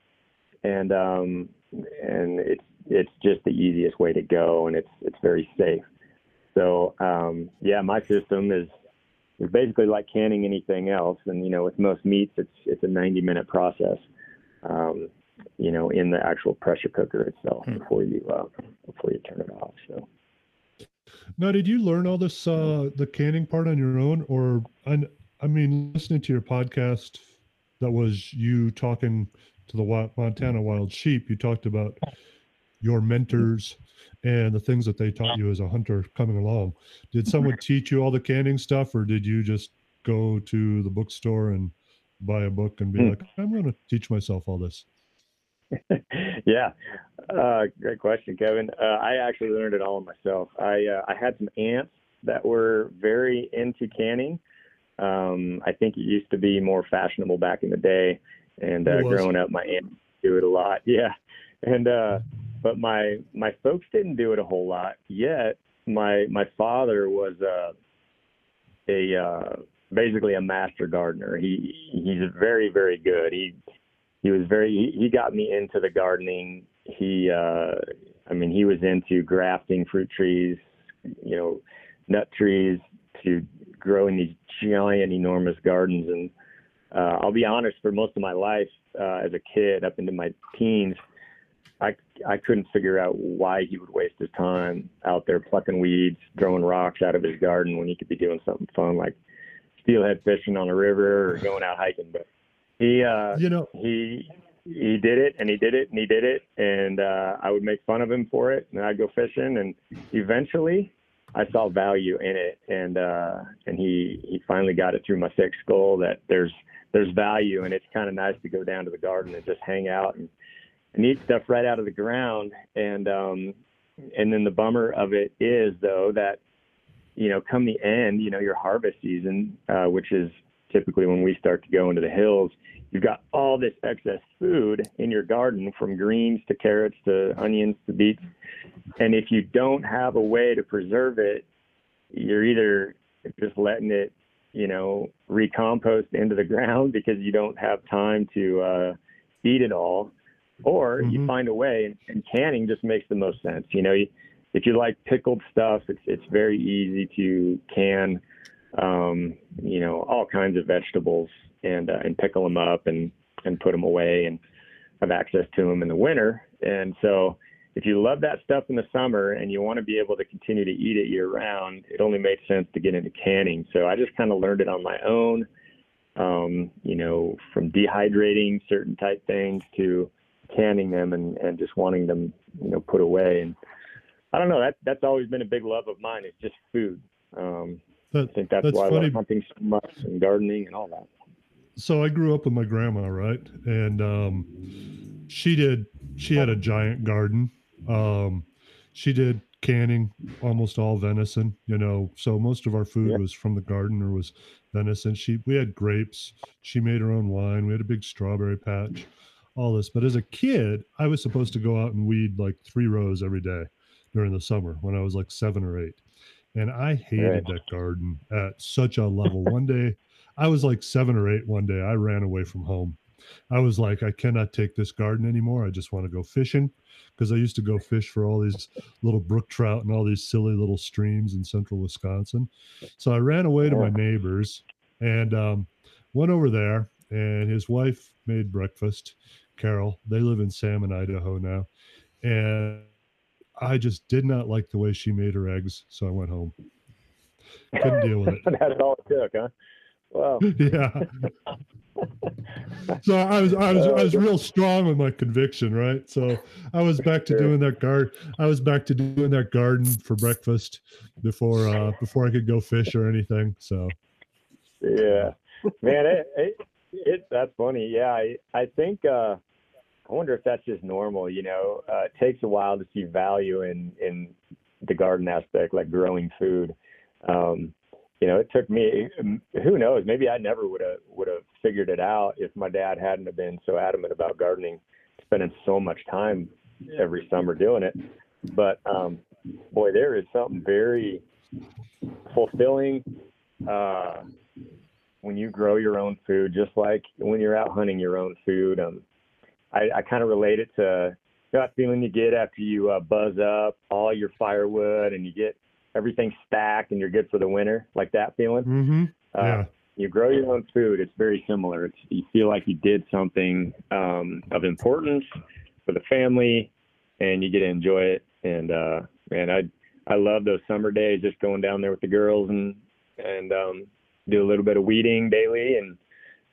and um, and it's it's just the easiest way to go, and it's it's very safe. So um, yeah, my system is it's basically like canning anything else. And you know, with most meats, it's it's a 90 minute process. Um, you know, in the actual pressure cooker itself hmm. before you uh, before you turn it off. So. Now, did you learn all this uh, the canning part on your own, or I, I mean, listening to your podcast, that was you talking to the Montana Wild Sheep. You talked about your mentors and the things that they taught you as a hunter coming along. Did someone teach you all the canning stuff, or did you just go to the bookstore and buy a book and be hmm. like, I'm going to teach myself all this? yeah, uh, great question, Kevin. Uh, I actually learned it all myself. I uh, I had some aunts that were very into canning. Um, I think it used to be more fashionable back in the day, and uh, growing up, my aunt do it a lot. Yeah, and uh, but my my folks didn't do it a whole lot yet. My my father was uh, a uh, basically a master gardener. He he's very very good. He he was very he got me into the gardening. He uh, I mean he was into grafting fruit trees, you know, nut trees to growing these giant enormous gardens and uh, I'll be honest for most of my life uh, as a kid up into my teens I I couldn't figure out why he would waste his time out there plucking weeds, throwing rocks out of his garden when he could be doing something fun like steelhead fishing on a river or going out hiking. But he, uh, You know, he he did it and he did it and he did it. And uh, I would make fun of him for it and I'd go fishing. And eventually I saw value in it. And uh, and he he finally got it through my thick skull that there's there's value. And it's kind of nice to go down to the garden and just hang out and and eat stuff right out of the ground. And um, and then the bummer of it is though that you know come the end, you know your harvest season, uh, which is typically when we start to go into the hills, you've got all this excess food in your garden from greens to carrots to onions to beets. And if you don't have a way to preserve it, you're either just letting it, you know, recompost into the ground because you don't have time to uh, eat it all, or you Mhm. find a way. And, and canning just makes the most sense. You know, you, if you like pickled stuff, it's it's very easy to can, um, you know, all kinds of vegetables and uh, and pickle them up and and put them away and have access to them in the winter. And so, if you love that stuff in the summer and you want to be able to continue to eat it year round, it only makes sense to get into canning. So I just kind of learned it on my own. Um, you know, from dehydrating certain type things to canning them and, and just wanting them, you know, put away. And I don't know, that that's always been a big love of mine. It's just food. Um, I think that's, That's why I funny. love hunting so much and gardening and all that. so I grew up with my grandma, right? And um, she did. She had a giant garden. Um, she did canning almost all venison. You know, so most of our food Yeah. was from the garden or was venison. She we had grapes. She made her own wine. We had a big strawberry patch. All this, but as a kid, I was supposed to go out and weed like three rows every day during the summer when I was like seven or eight. And I hated Right. that garden at such a level. One day, I was like seven or eight one day. I ran away from home. I was like, I cannot take this garden anymore. I just want to go fishing because I used to go fish for all these little brook trout and all these silly little streams in central Wisconsin. So I ran away to my neighbors and um, went over there, and his wife made breakfast. Carol, they live in Salmon, Idaho now. And I just did not like the way she made her eggs. So I went home. Couldn't deal with it. that's all it took, huh? Wow. yeah. So I was I was I was real strong with my conviction, right? So I was back to doing that guard. I was back to doing that garden for breakfast before uh before I could go fish or anything. So Yeah, man, it, it, it that's funny. Yeah, I I think uh, I wonder if that's just normal. You know, uh, it takes a while to see value in in the garden aspect, like growing food. Um, you know, it took me. Who knows? Maybe I never would have would have figured it out if my dad hadn't have been so adamant about gardening, spending so much time every summer doing it. But um, boy, there is something very fulfilling. Uh, when you grow your own food, just like when you're out hunting your own food. Um, I, I kind of relate it to that feeling you get after you uh, buzz up all your firewood and you get everything stacked and you're good for the winter, like that feeling. mm-hmm. Uh, yeah. You grow your own food. It's very similar. It's you feel like you did something um, of importance for the family, and you get to enjoy it. And uh, man, I I love those summer days, just going down there with the girls and and um, do a little bit of weeding daily and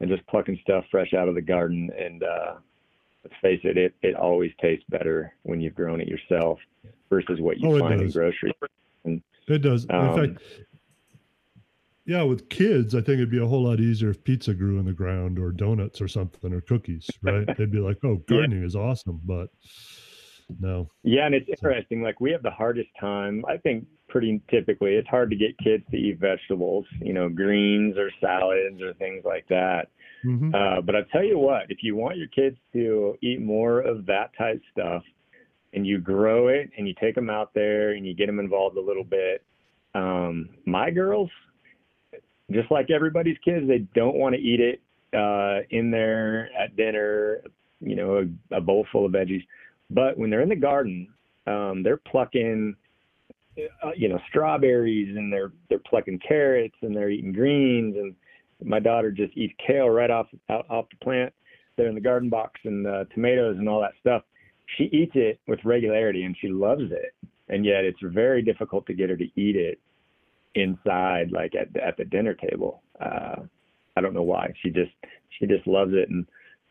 and just plucking stuff fresh out of the garden. And uh, let's face it, it it always tastes better when you've grown it yourself versus what you Oh, find in grocery. It does. Um, in fact, yeah, with kids, I think it'd be a whole lot easier if pizza grew in the ground or donuts or something or cookies, right? They'd be like, "Oh, Yeah. gardening is awesome," but no. Yeah, and it's interesting. Like we have the hardest time. I think pretty typically it's hard to get kids to eat vegetables, you know, greens or salads or things like that. Mhm. Uh, but I tell you what, if you want your kids to eat more of that type stuff, and you grow it, and you take them out there, and you get them involved a little bit, um, my girls, just like everybody's kids, they don't want to eat it uh, in there at dinner. You know, a, a bowl full of veggies. But when they're in the garden, um, they're plucking, uh, you know, strawberries, and they're they're plucking carrots, and they're eating greens, and my daughter just eats kale right off out, off the plant They're in the garden box and uh, tomatoes and all that stuff. She eats it with regularity and she loves it. And yet it's very difficult to get her to eat it inside, like at at the dinner table. Uh, I don't know why. She just she just loves it. And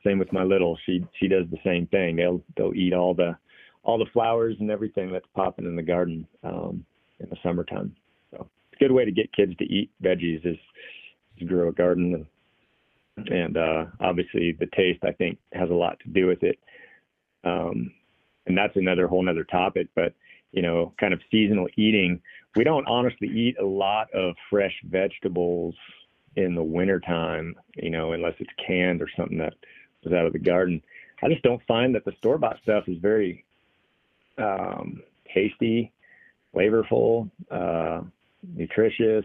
same with my little. She she does the same thing. They'll they'll eat all the all the flowers and everything that's popping in the garden um, in the summertime. So it's a good way to get kids to eat veggies is to grow a garden and and uh, obviously the taste I think has a lot to do with it. Um, and that's another whole nother topic, but you know, kind of seasonal eating. We don't honestly eat a lot of fresh vegetables in the wintertime, you know, unless it's canned or something that was out of the garden. I just don't find that the store bought stuff is very um, tasty, flavorful, uh, nutritious.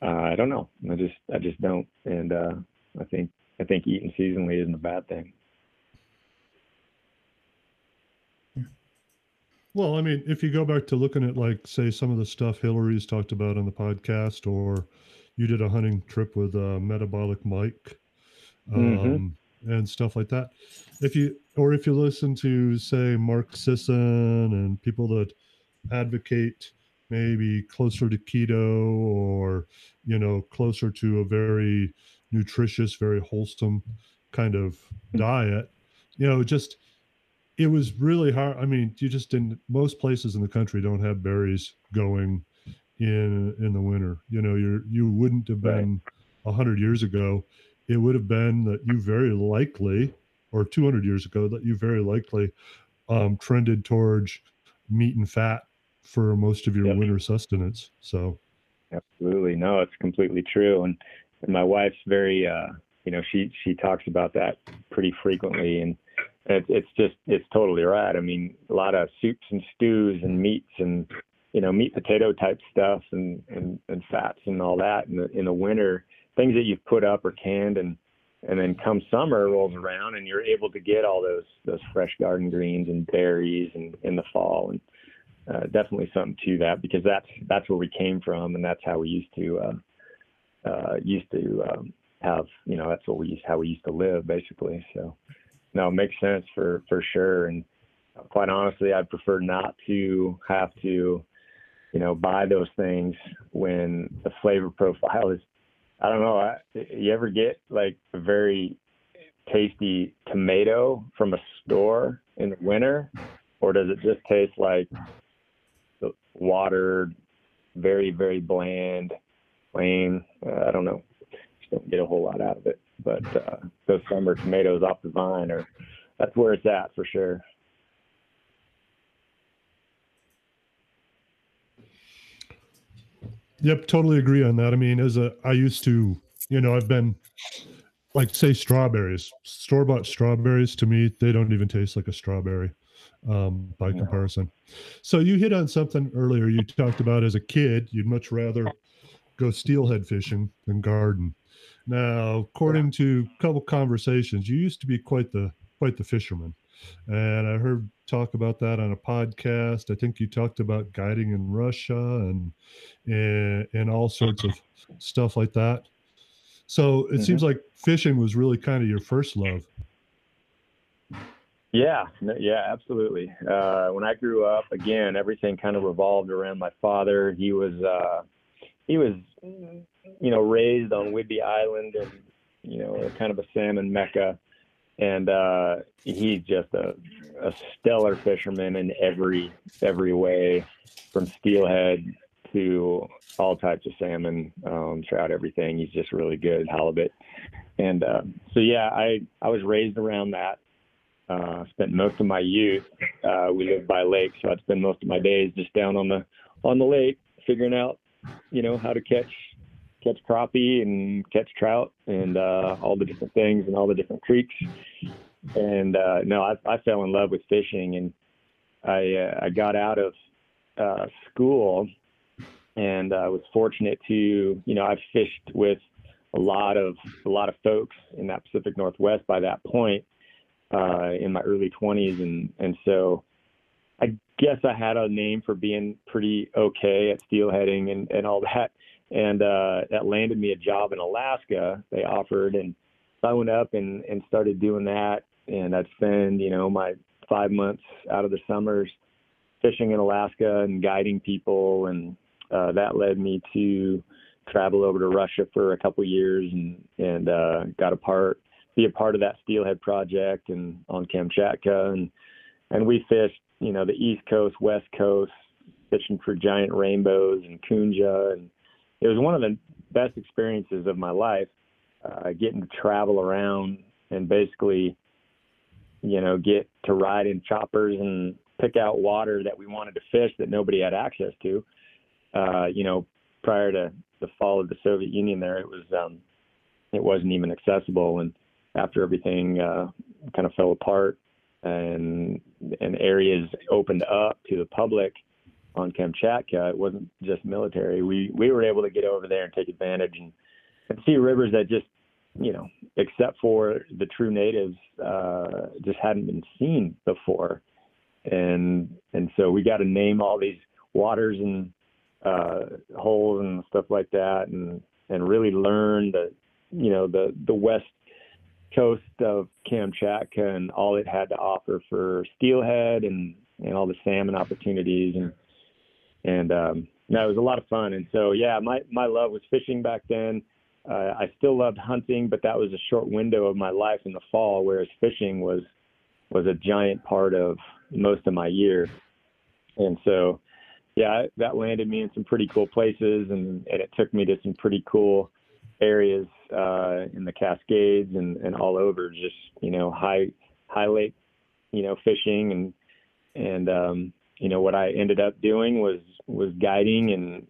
Uh, I don't know. I just I just don't, and uh, I think I think eating seasonally isn't a bad thing. Well, I mean, if you go back to looking at like say some of the stuff Hillary's talked about on the podcast, or you did a hunting trip with uh, Metabolic Mike, um, and stuff like that. If you or if you listen to say Mark Sisson and people that advocate maybe closer to keto or you know closer to a very nutritious, very wholesome kind of hmm. diet, you know, just it was really hard. I mean, you just didn't. Most places in the country don't have berries going in in the winter. You know, you're you wouldn't have been a hundred years ago. It would have been that you very likely, or two hundred years ago, that you very likely um, trended towards meat and fat for most of your Yep. winter sustenance. So, Absolutely. No, it's completely true. And, and my wife's very, uh, you know, she, she talks about that pretty frequently. And it's, it's just, it's totally right. I mean, a lot of soups and stews and meats and, you know, meat potato type stuff and, and, and fats and all that in the, in the winter, things that you've put up or canned and, and then come summer rolls around and you're able to get all those, those fresh garden greens and berries and in the fall. And, uh, definitely something to that because that's that's where we came from and that's how we used to uh, uh, used to um, have you know that's what we how we used to live basically. So no, it makes sense for for sure. And quite honestly, I'd prefer not to have to you know buy those things when the flavor profile is I don't know. I, you ever get like a very tasty tomato from a store in the winter, or does it just taste like watered, very very bland, plain? Uh, I don't know. Just don't get a whole lot out of it. But uh, those summer tomatoes off the vine are that's where it's at for sure. Yep, totally agree on that. I mean, as a, I used to, you know, I've been like say strawberries, store bought strawberries. To me, they don't even taste like a strawberry um, by No. comparison. So you hit on something earlier. You talked about as a kid, you'd much rather go steelhead fishing than garden. Now, according to a couple conversations, you used to be quite the quite the fisherman, and I heard talk about that on a podcast. I think you talked about guiding in Russia and and, and all sorts of stuff like that. So it seems like fishing was really kind of your first love. Yeah, no- yeah, absolutely. Uh, when I grew up, again, everything kind of revolved around my father. He was, uh, he was, you know, raised on Whidbey Island and, you know, kind of a salmon mecca. And uh, he's just a, a stellar fisherman in every every way, from steelhead to all types of salmon, um, trout, everything. He's just really good halibut. And uh, so, yeah, I I was raised around that uh, spent most of my youth. Uh, we lived by lake, so I'd spend most of my days just down on the on the lake, figuring out, you know, how to catch catch crappie and catch trout and uh, all the different things and all the different creeks. And uh, no, I, I fell in love with fishing, and I uh, I got out of uh, school, and I was fortunate to you know I've fished with a lot of a lot of folks in that Pacific Northwest by that point uh, in my early 20s, and and so I guess I had a name for being pretty okay at steelheading and and all that, and uh, that landed me a job in Alaska. They offered, and so I went up and and started doing that, and I'd spend you know my five months out of the summers fishing in Alaska and guiding people, and uh, that led me to travel over to Russia for a couple years and and uh, got a part be a part of that steelhead project and on Kamchatka and and we fished you know the east coast west coast fishing for giant rainbows and kunja and it was one of the best experiences of my life uh, getting to travel around and basically you know get to ride in choppers and pick out water that we wanted to fish that nobody had access to uh, you know prior to the fall of the Soviet Union there, it was um, it wasn't even accessible. And after everything uh, kind of fell apart and and areas opened up to the public on Kamchatka, it wasn't just military. We we were able to get over there and take advantage and, and see rivers that just you know, except for the true natives, uh, just hadn't been seen before. And and so we got to name all these waters and uh, holes and stuff like that, and and really learn the you know the the west coast of Kamchatka and all it had to offer for steelhead and and all the salmon opportunities and and um, no, it was a lot of fun. And so yeah, my my love was fishing back then. Uh, I still loved hunting, but that was a short window of my life in the fall, whereas fishing was was a giant part of most of my year. And so yeah, that landed me in some pretty cool places, and, and it took me to some pretty cool areas uh, in the Cascades and, and all over. Just you know, high high lake, you know, fishing and and um, you know what I ended up doing was was guiding and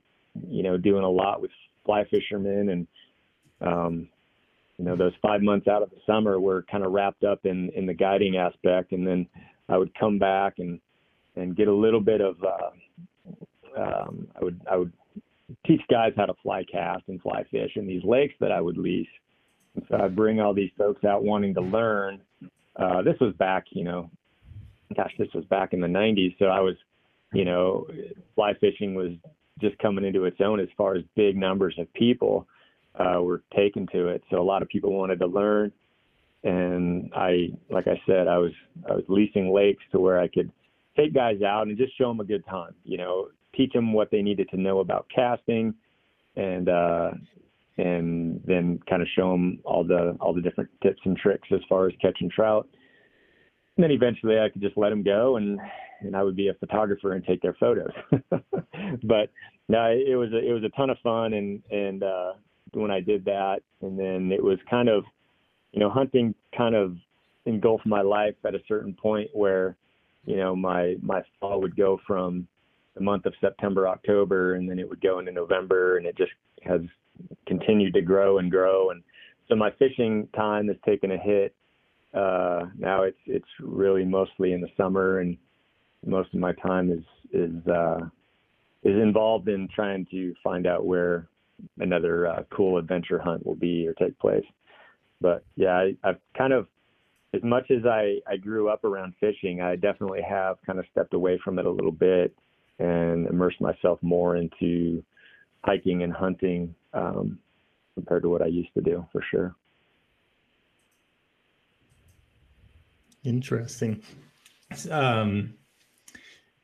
you know doing a lot with fly fishermen and um, you know those five months out of the summer were kind of wrapped up in in the guiding aspect, and then I would come back and and get a little bit of uh, um, I would I would teach guys how to fly cast and fly fish in these lakes that I would lease. And so I'd bring all these folks out wanting to learn. Uh, this was back, you know, gosh, this was back in the 90s. So I was, you know, fly fishing was just coming into its own as far as big numbers of people uh, were taken to it. So a lot of people wanted to learn. And I, like I said, I was I was leasing lakes to where I could take guys out and just show them a good time. You know, teach them what they needed to know about casting, and uh, and then kind of show them all the all the different tips and tricks as far as catching trout. And then eventually, I could just let them go, and and I would be a photographer and take their photos. but no, it was a, it was a ton of fun, and and uh, when I did that, and then it was kind of, you know, hunting kind of engulfed my life at a certain point where, you know, my my fall would go from the month of September, October, and then it would go into November, and it just has continued to grow and grow. And so my fishing time has taken a hit. Uh, now it's it's really mostly in the summer, and most of my time is is uh, is involved in trying to find out where another uh, cool adventure hunt will be or take place. But yeah, I, I've kind of as much as I, I grew up around fishing, I definitely have kind of stepped away from it a little bit and immerse myself more into hiking and hunting um, compared to what I used to do for sure. Interesting. Um,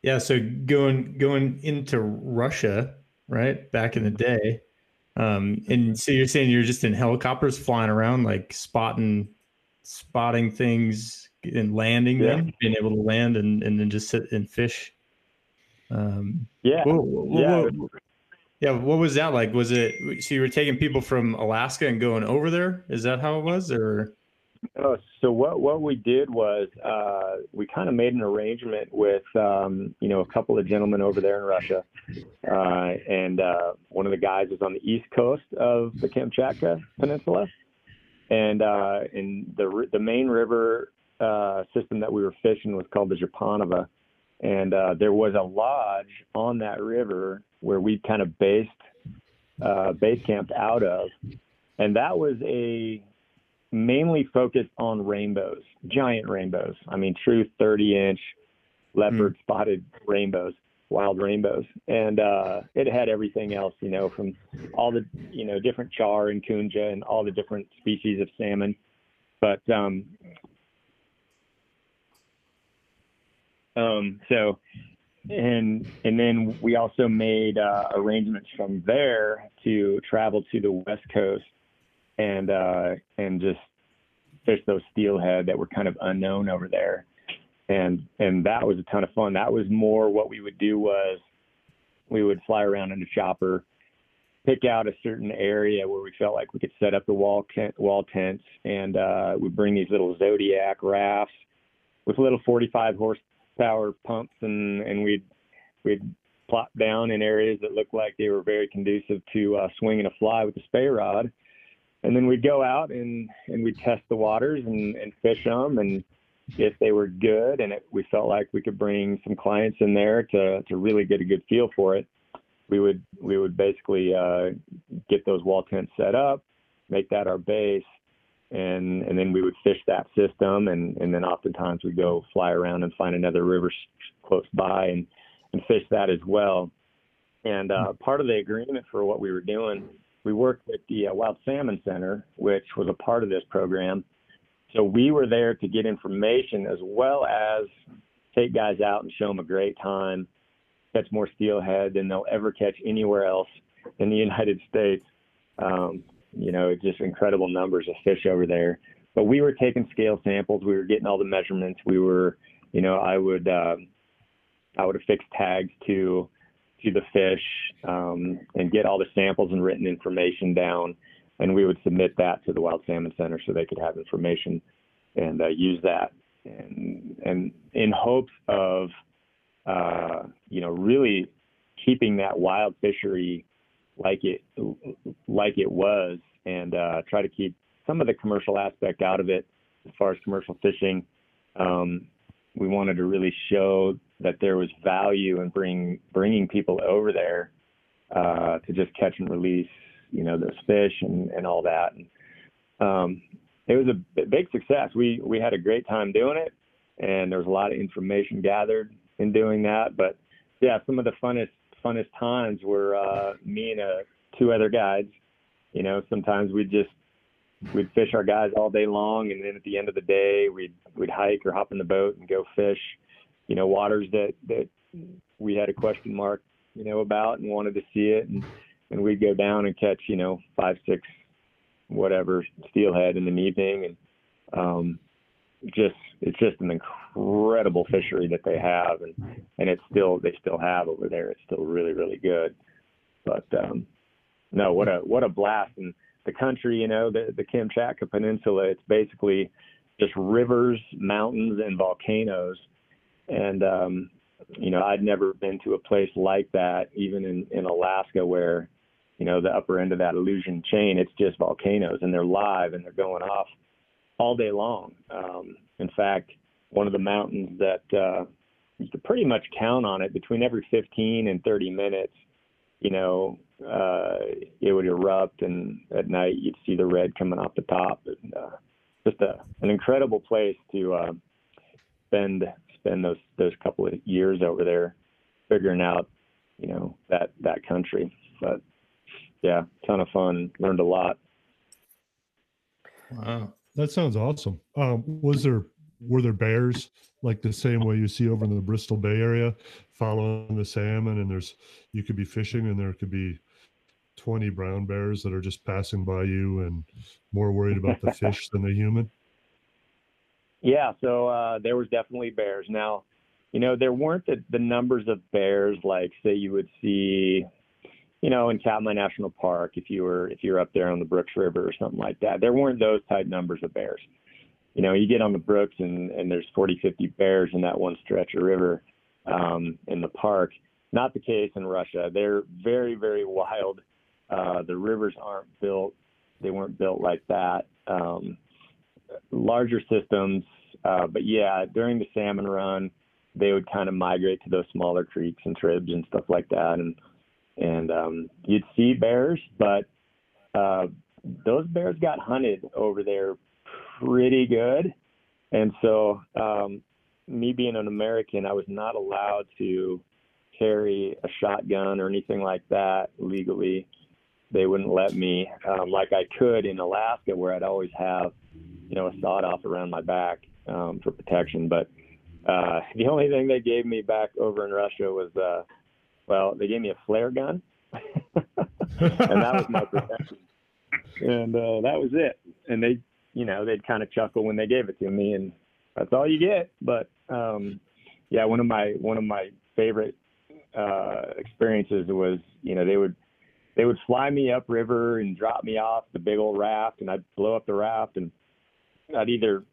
yeah, so going going into Russia, right back in the day, um, and so you're saying you're just in helicopters flying around, like spotting spotting things and landing yeah. them, being able to land and and then just sit and fish um, yeah. What, what, yeah. What, yeah. What was that like? Was it so you were taking people from Alaska and going over there? Is that how it was, or? Oh, so what what we did was uh, we kind of made an arrangement with um, you know a couple of gentlemen over there in Russia, uh, and uh, one of the guys was on the east coast of the Kamchatka Peninsula, and uh, and the the main river uh, system that we were fishing was called the Zhupanova, and uh, there was a lodge on that river where we kind of based uh, base camped out of, and that was a mainly focused on rainbows, giant rainbows. I mean, true 30 inch leopard mm. spotted rainbows, wild rainbows. And uh, it had everything else, you know, from all the, you know, different char and kunja and all the different species of salmon. But um, um, so, and and then we also made uh, arrangements from there to travel to the west coast and uh, and just fish those steelhead that were kind of unknown over there. And and that was a ton of fun. That was more what we would do was we would fly around in a chopper, pick out a certain area where we felt like we could set up the wall tent, wall tents, and uh, we'd bring these little Zodiac rafts with little 45 horsepower pumps, and and we'd we'd plop down in areas that looked like they were very conducive to uh, swinging a fly with the spey rod and then we'd go out and and we'd test the waters and, and fish them and if they were good and it, we felt like we could bring some clients in there to to really get a good feel for it we would we would basically uh, get those wall tents set up make that our base and and then we would fish that system and and then oftentimes we'd go fly around and find another river close by and and fish that as well. And uh, part of the agreement for what we were doing we worked with the uh, Wild Salmon Center, which was a part of this program. So we were there to get information as well as take guys out and show them a great time, catch more steelhead than they'll ever catch anywhere else in the United States. Um, you know, just incredible numbers of fish over there. But we were taking scale samples. We were getting all the measurements. We were, you know, I would, uh, I would affix tags to to the fish um, and get all the samples and written information down. And we would submit that to the Wild Salmon Center so they could have information and uh, use that. And, and in hopes of, uh, you know, really keeping that wild fishery like it like it was, and uh, try to keep some of the commercial aspect out of it as far as commercial fishing. Um, we wanted to really show that there was value in bringing bringing people over there uh, to just catch and release, you know, those fish and, and all that. And, um, it was a big success. We we had a great time doing it, and there was a lot of information gathered in doing that. But yeah, some of the funnest funnest times were uh, me and uh, two other guides. You know, sometimes we'd just we'd fish our guys all day long, and then at the end of the day, we'd we'd hike or hop in the boat and go fish. You know, waters that that we had a question mark, you know, about and wanted to see it, and and we'd go down and catch, you know, five, six, whatever steelhead in the evening, and um, just it's just an incredible fishery that they have, and and it's still they still have over there. It's still really really good, but um, no, what a what a blast and the country, you know, the, the Kamchatka Peninsula, it's basically just rivers, mountains, and volcanoes. And, um, you know, I'd never been to a place like that, even in, in Alaska, where, you know, the upper end of that Aleutian chain, it's just volcanoes and they're live and they're going off all day long. Um, in fact, one of the mountains that uh, you could pretty much count on it between every 15 and 30 minutes, you know, uh, it would erupt, and at night you'd see the red coming off the top. And, uh, just a, an incredible place to uh, spend spend those those couple of years over there, figuring out, you know, that that country. But yeah, ton of fun. Learned a lot. Wow, that sounds awesome. Um, was there were there bears like the same way you see over in the Bristol Bay area, following the salmon? And there's you could be fishing, and there could be 20 brown bears that are just passing by you and more worried about the fish than the human? Yeah, so uh, there was definitely bears. Now, you know, there weren't the, the numbers of bears like say you would see, you know, in Katmai National Park if you were if you're up there on the Brooks River or something like that. There weren't those type numbers of bears. you know, you get on the brooks and, and there's 40, 50 bears in that one stretch of river um, in the park. Not the case in Russia. They're very, very wild. Uh, the rivers aren't built, they weren't built like that. Um, larger systems, uh, but yeah, during the salmon run, they would kind of migrate to those smaller creeks and tribs and stuff like that. And, and um, you'd see bears, but uh, those bears got hunted over there pretty good. And so, um, me being an American, I was not allowed to carry a shotgun or anything like that legally. They wouldn't let me, um, like I could in Alaska, where I'd always have, you know, a sawed off around my back um, for protection. But uh, the only thing they gave me back over in Russia was, uh, well, they gave me a flare gun, and that was my protection. And uh, that was it. And they, you know, they'd kind of chuckle when they gave it to me, and that's all you get. But um, yeah, one of my one of my favorite uh, experiences was, you know, they would they would fly me upriver and drop me off the big old raft, and I'd blow up the raft, and I'd either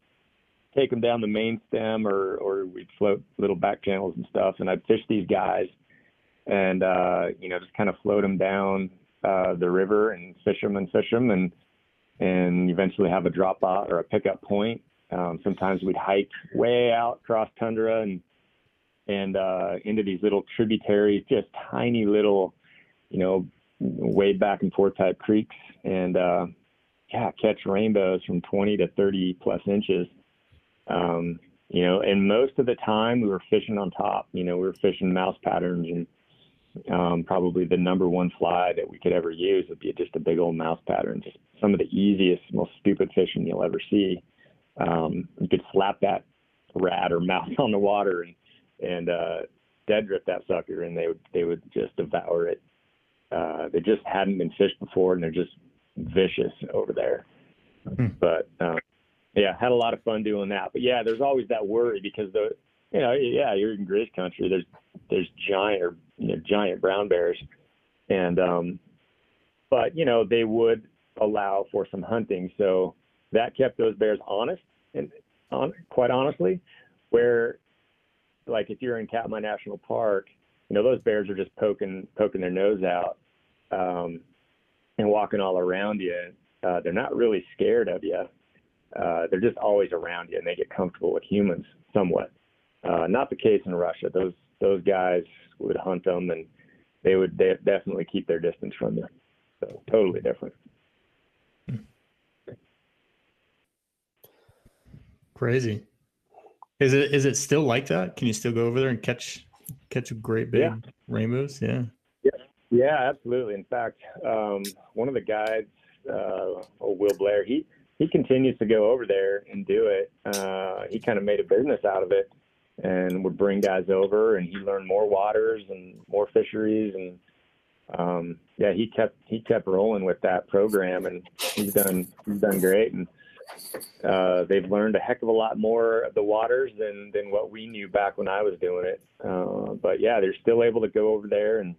take them down the main stem or or we'd float little back channels and stuff, and I'd fish these guys, and uh, you know, just kind of float them down uh, the river and fish them and fish them, and and eventually have a drop out or a pickup point. Um, sometimes we'd hike way out across tundra and and uh, into these little tributaries, just tiny little, you know, wade back and forth type creeks, and uh, yeah, catch rainbows from 20 to 30 plus inches. Um, you know, and most of the time we were fishing on top. You know, we were fishing mouse patterns, and um, probably the number one fly that we could ever use would be just a big old mouse pattern. Just some of the easiest, most stupid fishing you'll ever see. Um, you could slap that rat or mouse on the water and and uh, dead drift that sucker, and they would they would just devour it. Uh, they just hadn't been fished before, and they're just vicious over there. Hmm. But um, yeah, had a lot of fun doing that. But yeah, there's always that worry because the you know yeah you're in Grizz country. There's there's giant or you know, giant brown bears, and um, but you know they would allow for some hunting, so that kept those bears honest and on quite honestly, where like if you're in Katmai National Park, you know those bears are just poking poking their nose out um, and walking all around you. Uh, they're not really scared of you. Uh, they're just always around you, and they get comfortable with humans somewhat. Uh, not the case in Russia. Those those guys would hunt them, and they would they definitely keep their distance from you. So totally different. Crazy. Is it is it still like that? Can you still go over there and catch catch great big yeah. rainbows? Yeah. Yeah, absolutely. In fact, um, one of the guides, uh, old Will Blair, he he continues to go over there and do it. Uh, he kind of made a business out of it and would bring guys over and he learned more waters and more fisheries and um, yeah, he kept he kept rolling with that program and he's done he's done great and uh, they've learned a heck of a lot more of the waters than than what we knew back when I was doing it. Uh, but yeah, they're still able to go over there and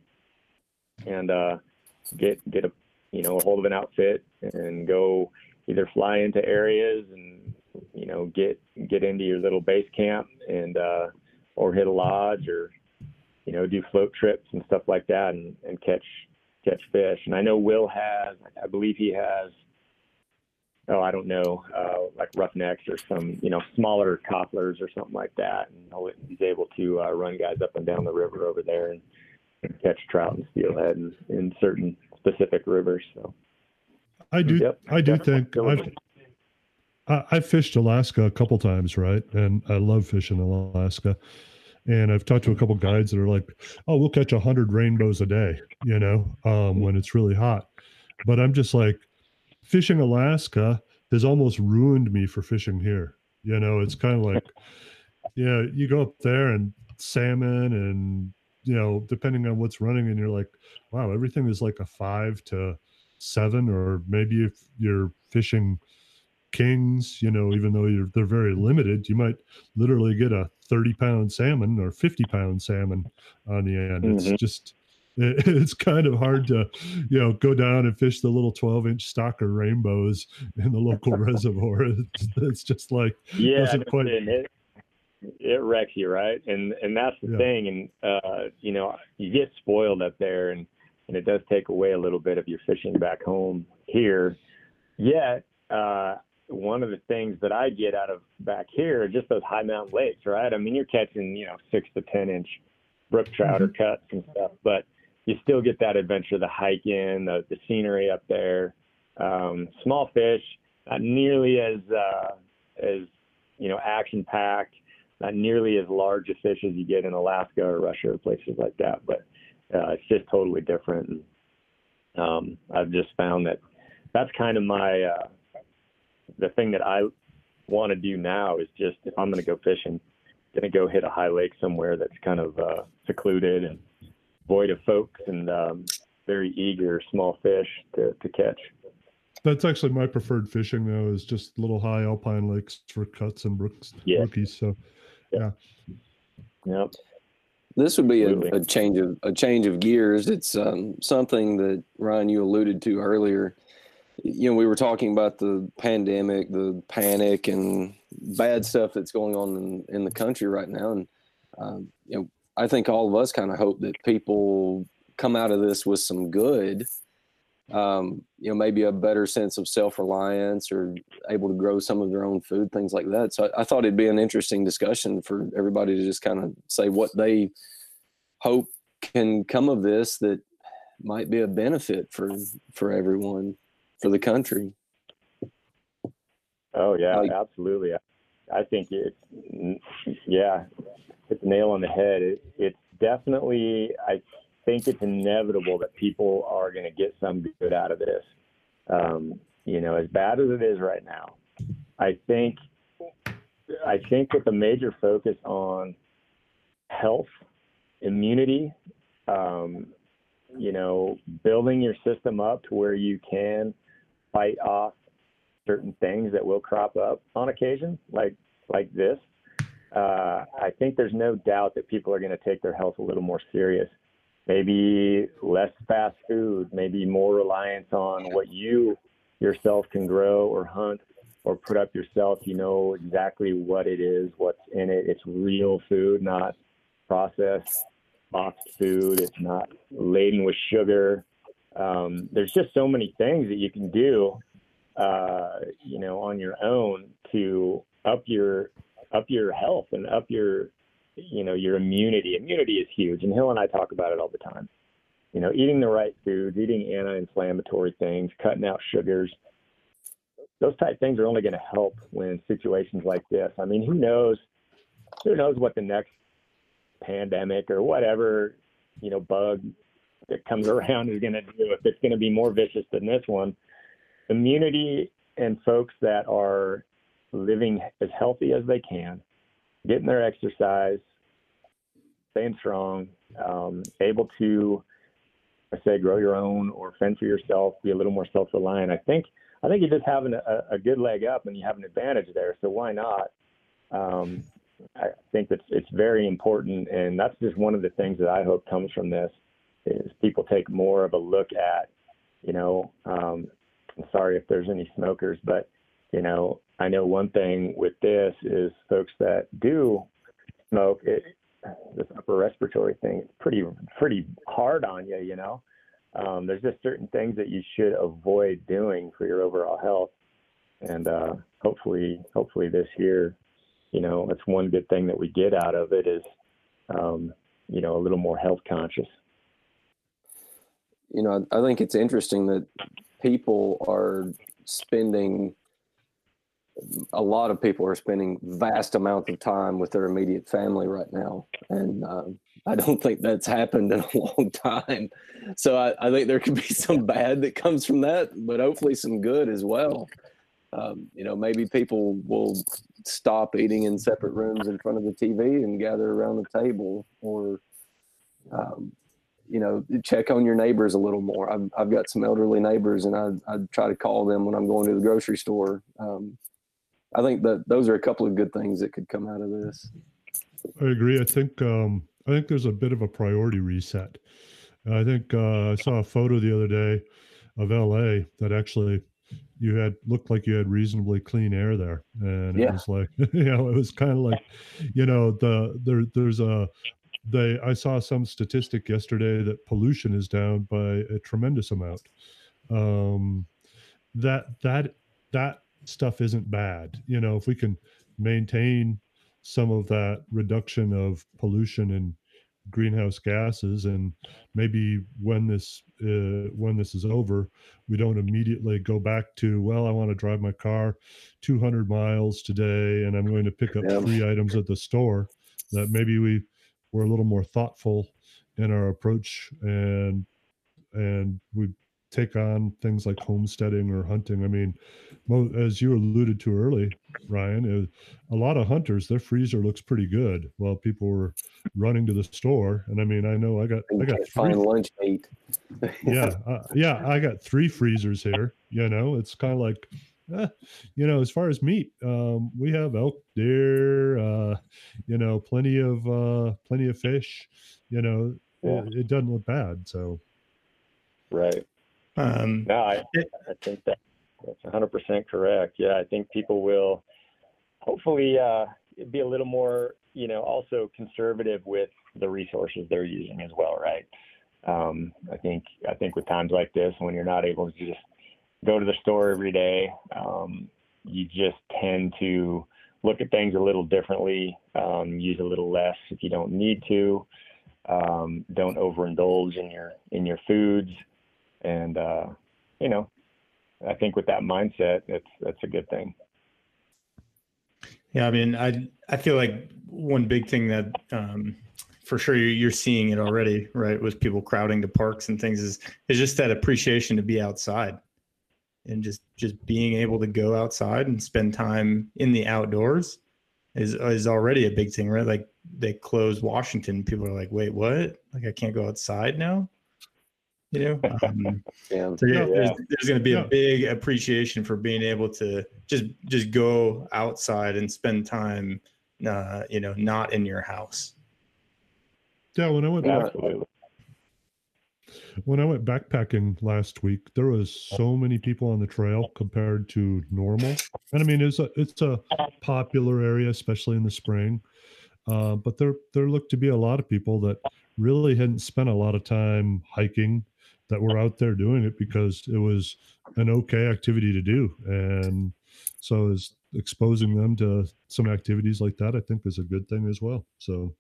and uh, get get a you know a hold of an outfit and go either fly into areas and you know get get into your little base camp and uh, or hit a lodge or you know do float trips and stuff like that and, and catch catch fish. And I know Will has I believe he has oh I don't know uh, like roughnecks or some you know smaller copplers or something like that. And he's able to uh, run guys up and down the river over there and, and catch trout and steelhead in, in certain specific rivers. So. I do. Yep, I do think I've, I, I fished Alaska a couple times, right? And I love fishing Alaska. And I've talked to a couple guides that are like, "Oh, we'll catch a hundred rainbows a day," you know, um, when it's really hot. But I'm just like, fishing Alaska has almost ruined me for fishing here. You know, it's kind of like, yeah, you go up there and salmon and you know, depending on what's running, and you're like, wow, everything is like a five to seven, or maybe if you're fishing kings, you know, even though you're they're very limited, you might literally get a 30 pound salmon or 50 pound salmon on the end. Mm-hmm. It's just it, it's kind of hard to, you know, go down and fish the little 12 inch stocker rainbows in the local reservoir. It's, it's, just like, yeah, quite... it, it wrecks you, right? And, and that's the yeah. thing. And, uh, you know, you get spoiled up there and, and it does take away a little bit of your fishing back home here. Yet, uh, one of the things that I get out of back here are just those high mountain lakes, right? I mean, you're catching, you know, six to 10 inch brook trout mm-hmm. or cuts and stuff, but you still get that adventure, the hike in, the, the scenery up there. Um, small fish, not nearly as, uh, as, you know, action packed, not nearly as large a fish as you get in Alaska or Russia or places like that, but, uh, it's just totally different. And, um, I've just found that that's kind of my, uh, the thing that I want to do now is just if I'm going to go fishing, going to go hit a high lake somewhere that's kind of uh, secluded and void of folks and um, very eager small fish to, to catch. That's actually my preferred fishing though is just little high alpine lakes for cuts and brooks yeah. rookies. So yeah. Yep. This would be a, a, change of a change of gears. It's um, something that Ryan you alluded to earlier you know, we were talking about the pandemic, the panic, and bad stuff that's going on in, in the country right now. And, um, you know, I think all of us kind of hope that people come out of this with some good, um, you know, maybe a better sense of self reliance or able to grow some of their own food, things like that. So I, I thought it'd be an interesting discussion for everybody to just kind of say what they hope can come of this that might be a benefit for for everyone for the country. Oh yeah, like, absolutely. I think it's yeah, it's a nail on the head. It, it's definitely. I think it's inevitable that people are going to get some good out of this. Um, you know, as bad as it is right now, I think I think with a major focus on health, immunity, um, you know, building your system up to where you can fight off certain things that will crop up on occasion, like like this. Uh, I think there's no doubt that people are going to take their health a little more serious. Maybe less fast food, maybe more reliance on what you yourself can grow or hunt or put up yourself. You know exactly what it is, what's in it. It's real food, not processed boxed food. It's not laden with sugar. Um, there's just so many things that you can do, uh, you know, on your own to up your up your health and up your, you know, your immunity. Immunity is huge, and Hill and I talk about it all the time. You know, eating the right foods, eating anti-inflammatory things, cutting out sugars. Those type things are only going to help when situations like this. I mean, who knows? Who knows what the next pandemic or whatever, you know, bug that comes around is going to do, if it's going to be more vicious than this one, immunity and folks that are living as healthy as they can, getting their exercise, staying strong, um, able to, I say, grow your own or fend for yourself, be a little more self-reliant. I think I think you're just having a, a good leg up and you have an advantage there. So why not? Um, I think it's it's very important, and that's just one of the things that I hope comes from this is people take more of a look at, you know, um, I'm sorry if there's any smokers, but you know, I know one thing with this is folks that do smoke, it, this upper respiratory thing is pretty pretty hard on you. You know, um, there's just certain things that you should avoid doing for your overall health, and uh, hopefully, hopefully this year, you know, that's one good thing that we get out of it is, um, you know, a little more health conscious you know, I think it's interesting that people are spending a lot of people are spending vast amounts of time with their immediate family right now and uh, i don't think that's happened in a long time so I, I, think there could be some bad that comes from that but hopefully some good as well um, you know maybe people will stop eating in separate rooms in front of the tv and gather around the table or um, you know, check on your neighbors a little more. I've, I've got some elderly neighbors and I, I try to call them when I'm going to the grocery store. Um, I think that those are a couple of good things that could come out of this. I agree. I think, um, I think there's a bit of a priority reset. I think uh, I saw a photo the other day of LA that actually you had looked like you had reasonably clean air there, and it Yeah. was like you know it was kind of like you know the there there's a they I saw some statistic yesterday that pollution is down by a tremendous amount. Um, that that that stuff isn't bad. You know, if we can maintain some of that reduction of pollution and greenhouse gases and maybe when this uh, when this is over we don't immediately go back to well i want to drive my car 200 miles today and i'm going to pick up Yeah. three items at the store that maybe we were a little more thoughtful in our approach and and we take on things like homesteading or hunting i mean as you alluded to early ryan a lot of hunters their freezer looks pretty good while people were running to the store and i mean i know i got i got three lunch meat. yeah uh, yeah i got three freezers here you know it's kind of like eh, you know as far as meat um, we have elk deer uh, you know plenty of uh, plenty of fish you know Yeah. it, it doesn't look bad so Right. Um, No, I, I think that that's 100% correct. Yeah, I think people will hopefully uh, be a little more, you know, also conservative with the resources they're using as well, right? Um, I think I think with times like this, when you're not able to just go to the store every day, um, you just tend to look at things a little differently, um, use a little less if you don't need to. Um, don't overindulge in your in your foods, and uh, you know, I think with that mindset, that's that's a good thing. Yeah, I mean, I I feel like one big thing that um, for sure you're, seeing it already, right, with people crowding to parks and things is is just that appreciation to be outside and just just being able to go outside and spend time in the outdoors is is already a big thing, right? Like they closed Washington, people are like, wait, what? Like I can't go outside now. You know, um, Yeah. so yeah, Yeah. there's, there's going to be Yeah. a big appreciation for being able to just just go outside and spend time, uh, you know, not in your house. yeah when i went back when i went backpacking last week there was so many people on the trail compared to normal and i mean it's a it's a popular area especially in the spring uh, but there there looked to be a lot of people that really hadn't spent a lot of time hiking that were out there doing it because it was an okay activity to do and so is exposing them to some activities like that i think is a good thing as well so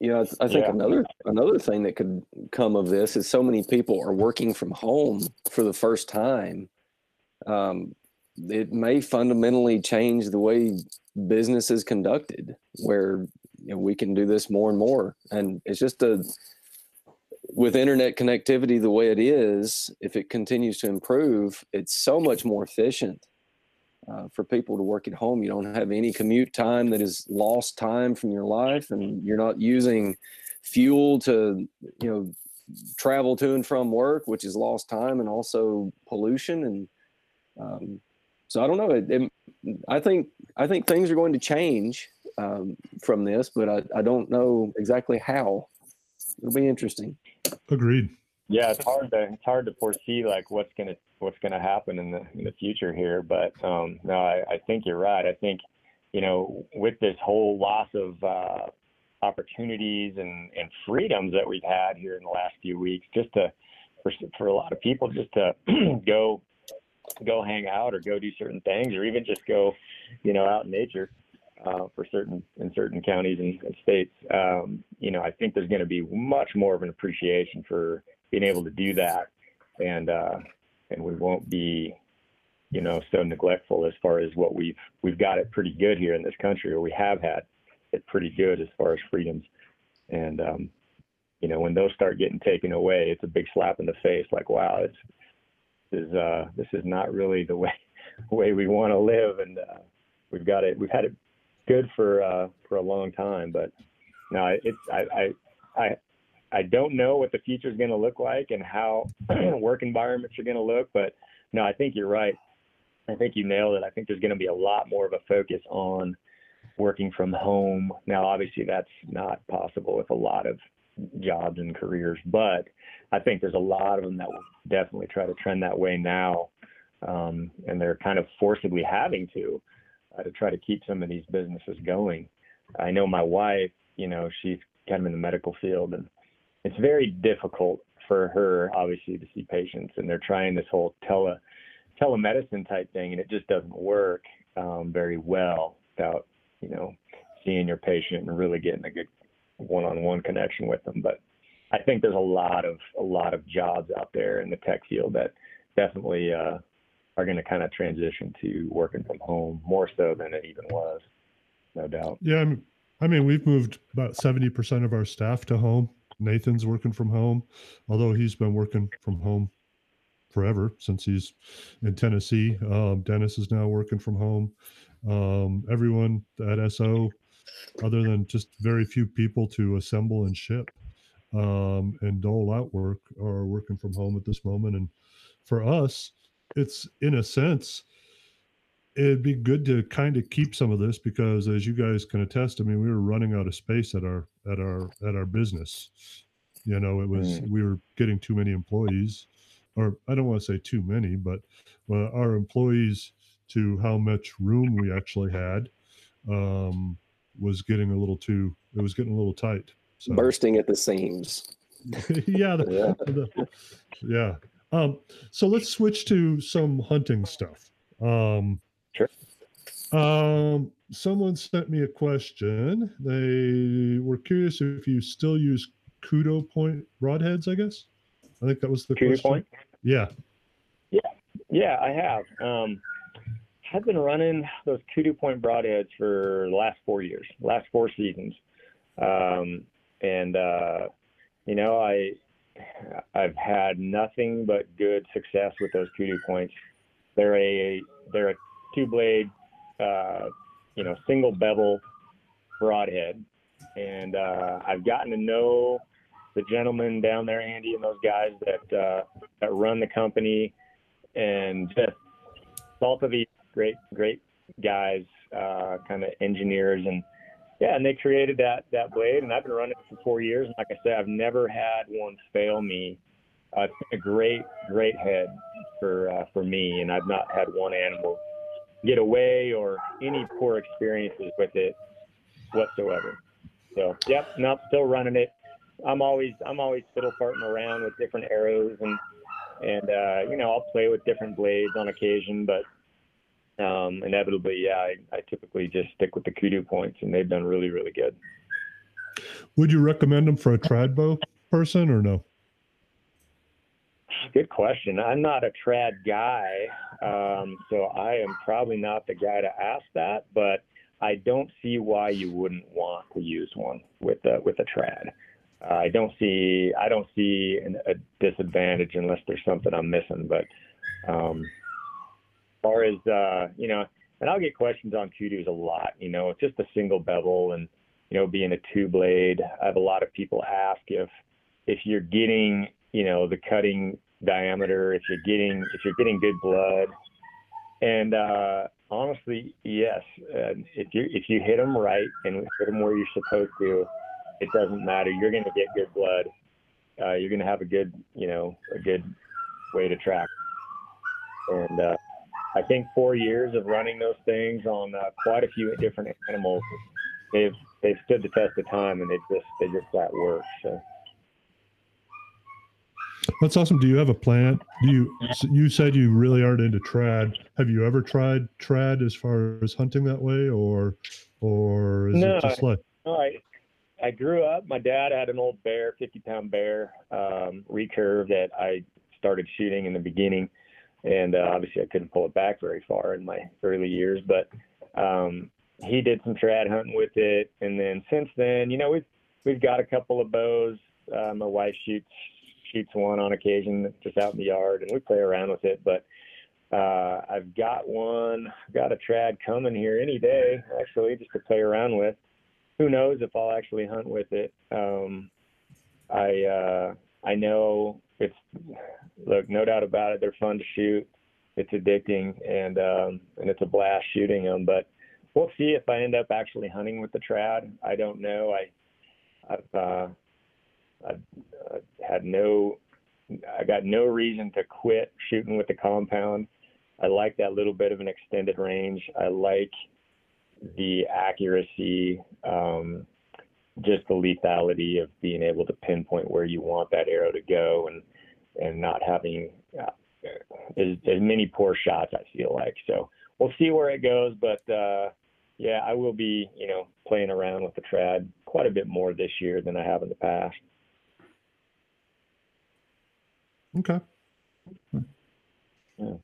You know, I I think Yeah. another another thing that could come of this is so many people are working from home for the first time. Um, it may fundamentally change the way business is conducted, where you know, we can do this more and more, and it's just a with internet connectivity the way it is. If it continues to improve, it's so much more efficient. Uh, for people to work at home, you don't have any commute time that is lost time from your life, and you're not using fuel to, you know, travel to and from work, which is lost time and also pollution. And um, so I don't know. It, it, I think I think things are going to change um, from this, but I, I don't know exactly how. It'll be interesting. Agreed Yeah, it's hard to it's hard to foresee like what's gonna what's gonna happen in the in the future here. But um, no, I, I think you're right. I think you know with this whole loss of uh, opportunities and and freedoms that we've had here in the last few weeks, just to for for a lot of people just to go go hang out or go do certain things or even just go you know out in nature uh, for certain in certain counties and, states. Um, you know, I think there's going to be much more of an appreciation for being able to do that, and uh, and we won't be, you know, so neglectful as far as what we've we've got it pretty good here in this country, or we have had it pretty good as far as freedoms, and um, you know, when those start getting taken away, it's a big slap in the face. Like, wow, it's this is uh, this is not really the way way we want to live, and uh, we've got it. We've had it good for uh, for a long time, but no, it's I I I, I don't know what the future is going to look like and how work environments are going to look, but no, I think you're right. I think you nailed it. I think there's going to be a lot more of a focus on working from home. Now, obviously, that's not possible with a lot of jobs and careers. But I think there's a lot of them that will definitely try to trend that way now, um, and they're kind of forcibly having to uh, to try to keep some of these businesses going. I know my wife, you know, she's kind of in the medical field, and it's very difficult for her, obviously, to see patients, and they're trying this whole tele telemedicine type thing, and it just doesn't work um, very well without, you know, seeing your patient and really getting a good one-on-one connection with them. But I think there's a lot of a lot of jobs out there in the tech field that definitely uh, are going to kind of transition to working from home more so than it even was, no doubt. Yeah, I'm, I mean, we've moved about seventy percent of our staff to home. Nathan's working from home, although he's been working from home forever since he's in Tennessee. Um, Dennis is now working from home. Um, everyone at SO, other than just very few people to assemble and ship um, and dole out work, are working from home at this moment. And for us, it's in a sense, it'd be good to kind of keep some of this because as you guys can attest, I mean, we were running out of space at our at our at our business. You know, it was Mm. we were getting too many employees, or I don't want to say too many, but uh, our employees to how much room we actually had um, was getting a little too. It was getting a little tight. So bursting at the seams. yeah, the, Yeah. the- yeah. Um, so let's switch to some hunting stuff. Um, Sure. Um, someone sent me a question. They were curious if you still use Kudu point broadheads. I guess. I think that was the Kudu question. point? Yeah. Yeah, I have. Um, I've been running those kudu Point broadheads for the last four years, last four seasons, um, and uh, you know I I've had nothing but good success with those Kudu Points. They're a they're a two blade, uh, you know, single bevel broadhead, and uh, I've gotten to know the gentleman down there, Andy, and those guys that uh, that run the company and just salt of the great, great guys, uh, kind of engineers, and yeah, and they created that that blade, and I've been running it for four years. And like I said, I've never had one fail me. Uh, it's been a great, great head for uh, for me, and I've not had one animal get away or any poor experiences with it whatsoever. So, yep, nope, still running it. I'm always I'm always fiddle farting around with different arrows and and uh, you know I'll play with different blades on occasion, but um, inevitably, yeah, I, I typically just stick with the kudu points, and they've done really really good. Would you recommend them for a trad bow person or no? Good question. I'm not a trad guy, um, so I am probably not the guy to ask that. But I don't see why you wouldn't want to use one with a with a trad. Uh, I don't see I don't see an, a disadvantage unless there's something I'm missing. But um, far as uh, you know, and I'll get questions on kudos a lot. You know, it's just a single bevel, and you know, being a two blade. I have a lot of people ask if if you're getting you know the cutting diameter, if you're getting if you're getting good blood, and uh, honestly, yes, uh, if you if you hit them right and hit them where you're supposed to, it doesn't matter. You're going to get good blood. Uh, you're going to have a good you know a good way to track. And uh, I think four years of running those things on uh, quite a few different animals, they've they've stood the test of time, and they just they just flat work. So. That's awesome. Do you have a plan? Do you you said you really aren't into trad? Have you ever tried trad as far as hunting that way, or or is No, it just like No, I I grew up. My dad had an old bear, 50 pound bear, um, recurve that I started shooting in the beginning, and uh, obviously I couldn't pull it back very far in my early years. But um, he did some trad hunting with it, and then since then, you know, we've we've got a couple of bows. Uh, my wife shoots shoots one on occasion just out in the yard, and we play around with it. But uh, I've got one, got a trad coming here any day, actually, just to play around with who knows if I'll actually hunt with it. Um, I uh, I know it's look, no doubt about it. They're fun to shoot. It's addicting and um, and it's a blast shooting them. But we'll see if I end up actually hunting with the trad. I don't know. I I've uh, I, I had no, I got no reason to quit shooting with the compound. I like that little bit of an extended range. I like the accuracy, um, just the lethality of being able to pinpoint where you want that arrow to go, and and not having uh, as, as many poor shots. I feel like so. We'll see where it goes, but uh, yeah, I will be, you know, playing around with the trad quite a bit more this year than I have in the past. Okay. Yeah.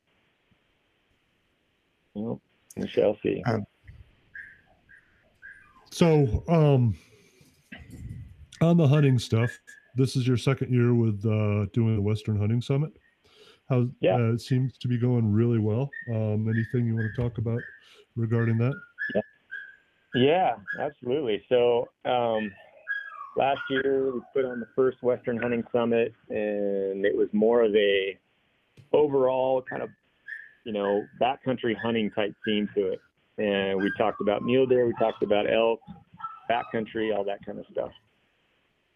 Well, we shall see. Um, So, um, on the hunting stuff, this is your second year with uh, doing the Western Hunting Summit. How Yeah. uh, it seems to be going really well. Um, anything you want to talk about regarding that? Yeah, yeah absolutely. So um, last year we put on the first Western Hunting Summit, and it was more of a overall kind of you know backcountry hunting type theme to it. And we talked about mule deer, we talked about elk, backcountry, all that kind of stuff.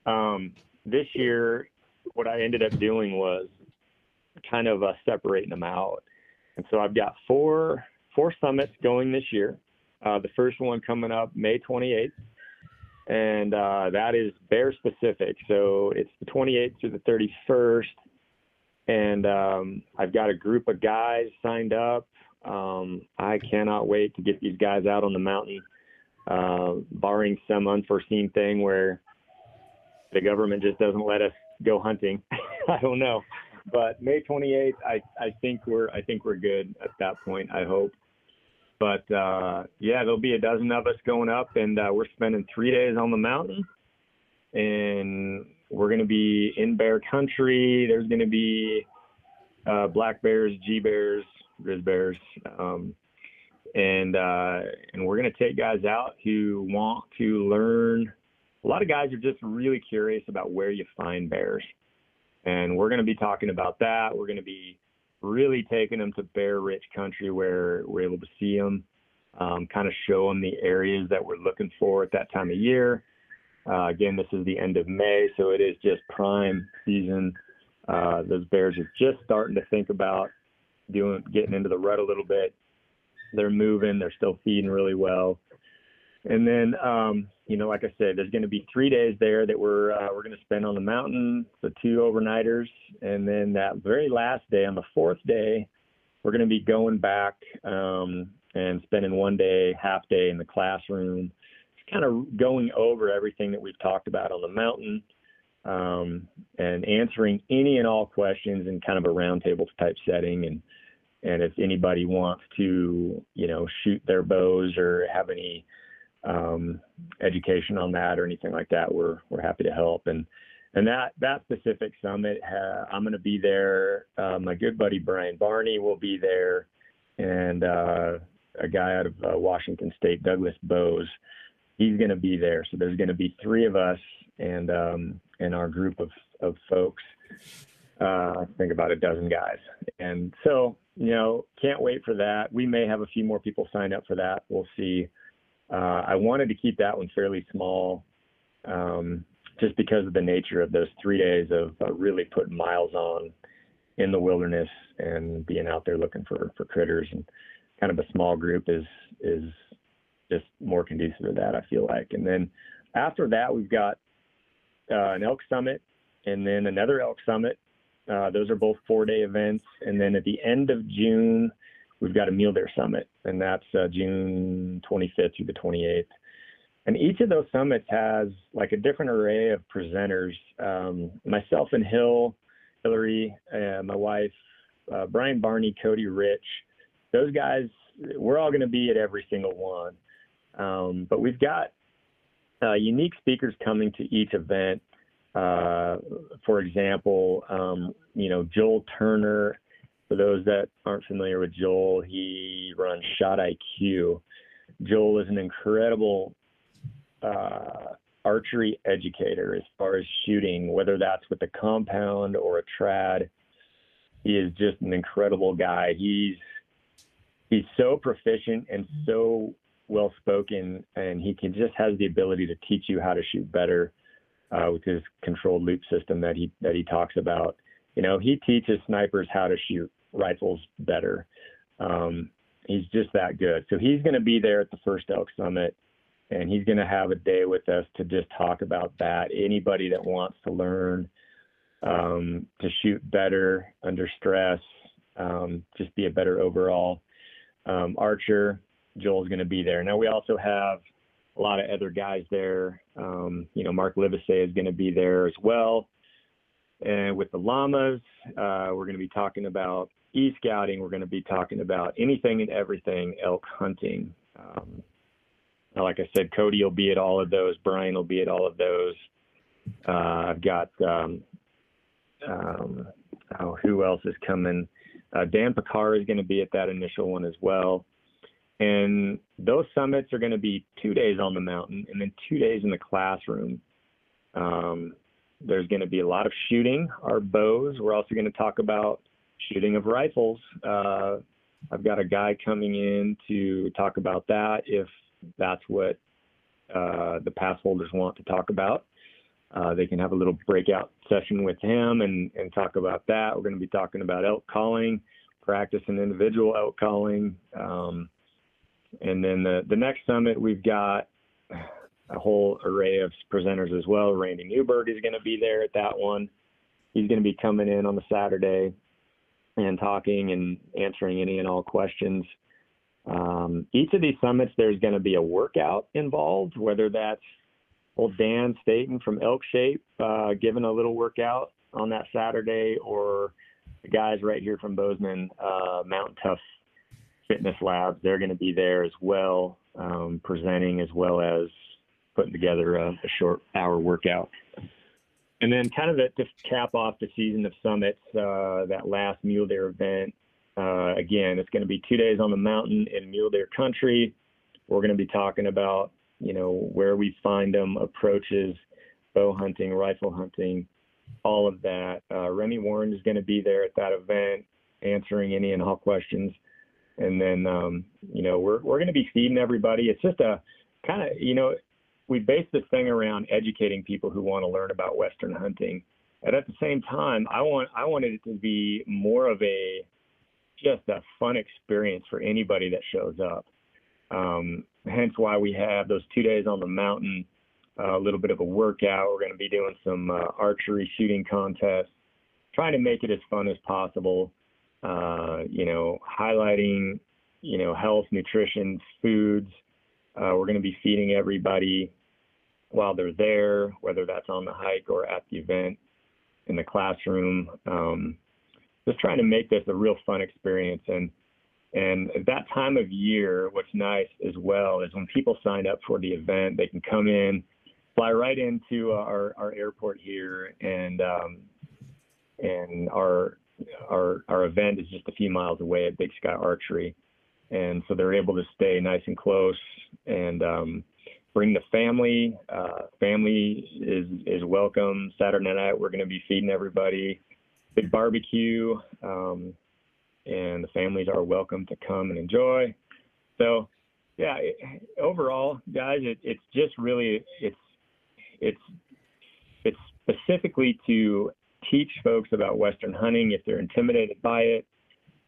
Um, this year, what I ended up doing was kind of uh, separating them out, and so I've got four four summits going this year. Uh, the first one coming up May 28th, and uh, that is bear specific. So it's the 28th through the 31st, and um, I've got a group of guys signed up. Um, I cannot wait to get these guys out on the mountain, uh, barring some unforeseen thing where the government just doesn't let us go hunting. I don't know, but May 28th, I, I think we're I think we're good at that point. I hope but uh, yeah, there'll be a dozen of us going up, and uh, we're spending three days on the mountain, and we're going to be in bear country. There's going to be uh, black bears, G bears, grizzly bears, um, and uh, and we're going to take guys out who want to learn. A lot of guys are just really curious about where you find bears, and we're going to be talking about that. We're going to be really taking them to bear rich country where we're able to see them, um, kind of show them the areas that we're looking for at that time of year. Uh, again, this is the end of May, so it is just prime season. Uh, those bears are just starting to think about doing, getting into the rut a little bit. They're moving, they're still feeding really well. And then, um, you know, like I said, there's going to be three days there that we're uh, we're going to spend on the mountain, the two overnighters, and then that very last day, on the fourth day, we're going to be going back um, and spending one day, half day in the classroom, kind of going over everything that we've talked about on the mountain, um, and answering any and all questions in kind of a roundtable type setting. And and if anybody wants to, you know, shoot their bows or have any um, education on that or anything like that, we're we're happy to help. And and that that specific summit, uh, I'm going to be there. Uh, my good buddy Brian Barney will be there, and uh, a guy out of uh, Washington State, Douglas Bowes, he's going to be there. So there's going to be three of us and um, and our group of of folks. Uh, I think about a dozen guys, and so you know, can't wait for that. We may have a few more people sign up for that. We'll see. Uh, I wanted to keep that one fairly small, um, just because of the nature of those three days of uh, really putting miles on in the wilderness and being out there looking for for critters. And kind of a small group is is just more conducive to that. I feel like. And then after that, we've got uh, an elk summit, and then another elk summit. Uh, those are both four day events. And then at the end of June, we've got a Mule Deer summit, and that's uh, June 25th through the 28th. And each of those summits has like a different array of presenters. Um, myself and Hill, Hillary, uh, my wife, uh, Brian Barney, Cody Rich, those guys, we're all going to be at every single one. Um, but we've got uh, unique speakers coming to each event. Uh, for example, um, you know, Joel Turner. For those that aren't familiar with Joel, he runs Shot IQ. Joel is an incredible uh, archery educator as far as shooting, whether that's with a compound or a trad. He is just an incredible guy. He's he's so proficient and so well spoken, and he can just has the ability to teach you how to shoot better. uh, with his controlled loop system that he that he talks about. You know, he teaches snipers how to shoot rifles better. Um, he's just that good. So he's going to be there at the first elk summit, and he's going to have a day with us to just talk about that. Anybody that wants to learn um, to shoot better under stress, um, just be a better overall um, archer. Joel's going to be there. Now we also have a lot of other guys there. Um, you know, Mark Livesay is going to be there as well. And with the llamas, uh, we're going to be talking about e-scouting. We're going to be talking about anything and everything elk hunting. Um, like I said, Cody will be at all of those. Brian will be at all of those. Uh, I've got um, um, oh, who else is coming? Uh, Dan Pickar is going to be at that initial one as well. And those summits are going to be two days on the mountain and then two days in the classroom. Um, there's going to be a lot of shooting our bows. We're also going to talk about shooting of rifles. Uh, I've got a guy coming in to talk about that if that's what uh, the pass holders want to talk about. Uh, they can have a little breakout session with him and, and talk about that. We're going to be talking about elk calling, practice and individual elk calling. Um, and then the, the next summit, we've got a whole array of presenters as well. Randy Newberg is going to be there at that one. He's going to be coming in on the Saturday and talking and answering any and all questions. Um, each of these summits, there's going to be a workout involved, whether that's old Dan Staton from Elk Shape uh, giving a little workout on that Saturday, or the guys right here from Bozeman, uh, Mountain Tough Fitness Labs. They're going to be there as well, um, presenting as well as putting together a, a, short hour workout. And then, kind of to cap off the season of summits, uh, that last Mule Deer event. Uh, again, it's going to be two days on the mountain in Mule Deer country. We're going to be talking about you know, where we find them, approaches, bow hunting, rifle hunting, all of that. Uh, Remy Warren is going to be there at that event, answering any and all questions. And then, um, you know, we're we're going to be feeding everybody. It's just a kind of, you know, we base this thing around educating people who want to learn about Western hunting. And at the same time, I want I wanted it to be more of a just a fun experience for anybody that shows up. Um, hence why we have those two days on the mountain, uh, a little bit of a workout. We're going to be doing some uh, archery shooting contests, trying to make it as fun as possible. Uh, you know, highlighting, you know, health, nutrition, foods. Uh, we're going to be feeding everybody while they're there, whether that's on the hike or at the event in the classroom. Um, just trying to make this a real fun experience and and at that time of year, what's nice as well is when people sign up for the event, they can come in, fly right into our, our airport here, and um, and our our our event is just a few miles away at Big Sky Archery, and so they're able to stay nice and close and um, bring the family. Uh, family is is welcome. Saturday night we're going to be feeding everybody, big barbecue. Um, and the families are welcome to come and enjoy. So, yeah, it, overall, guys, it, it's just really it's it's it's specifically to teach folks about Western hunting if they're intimidated by it,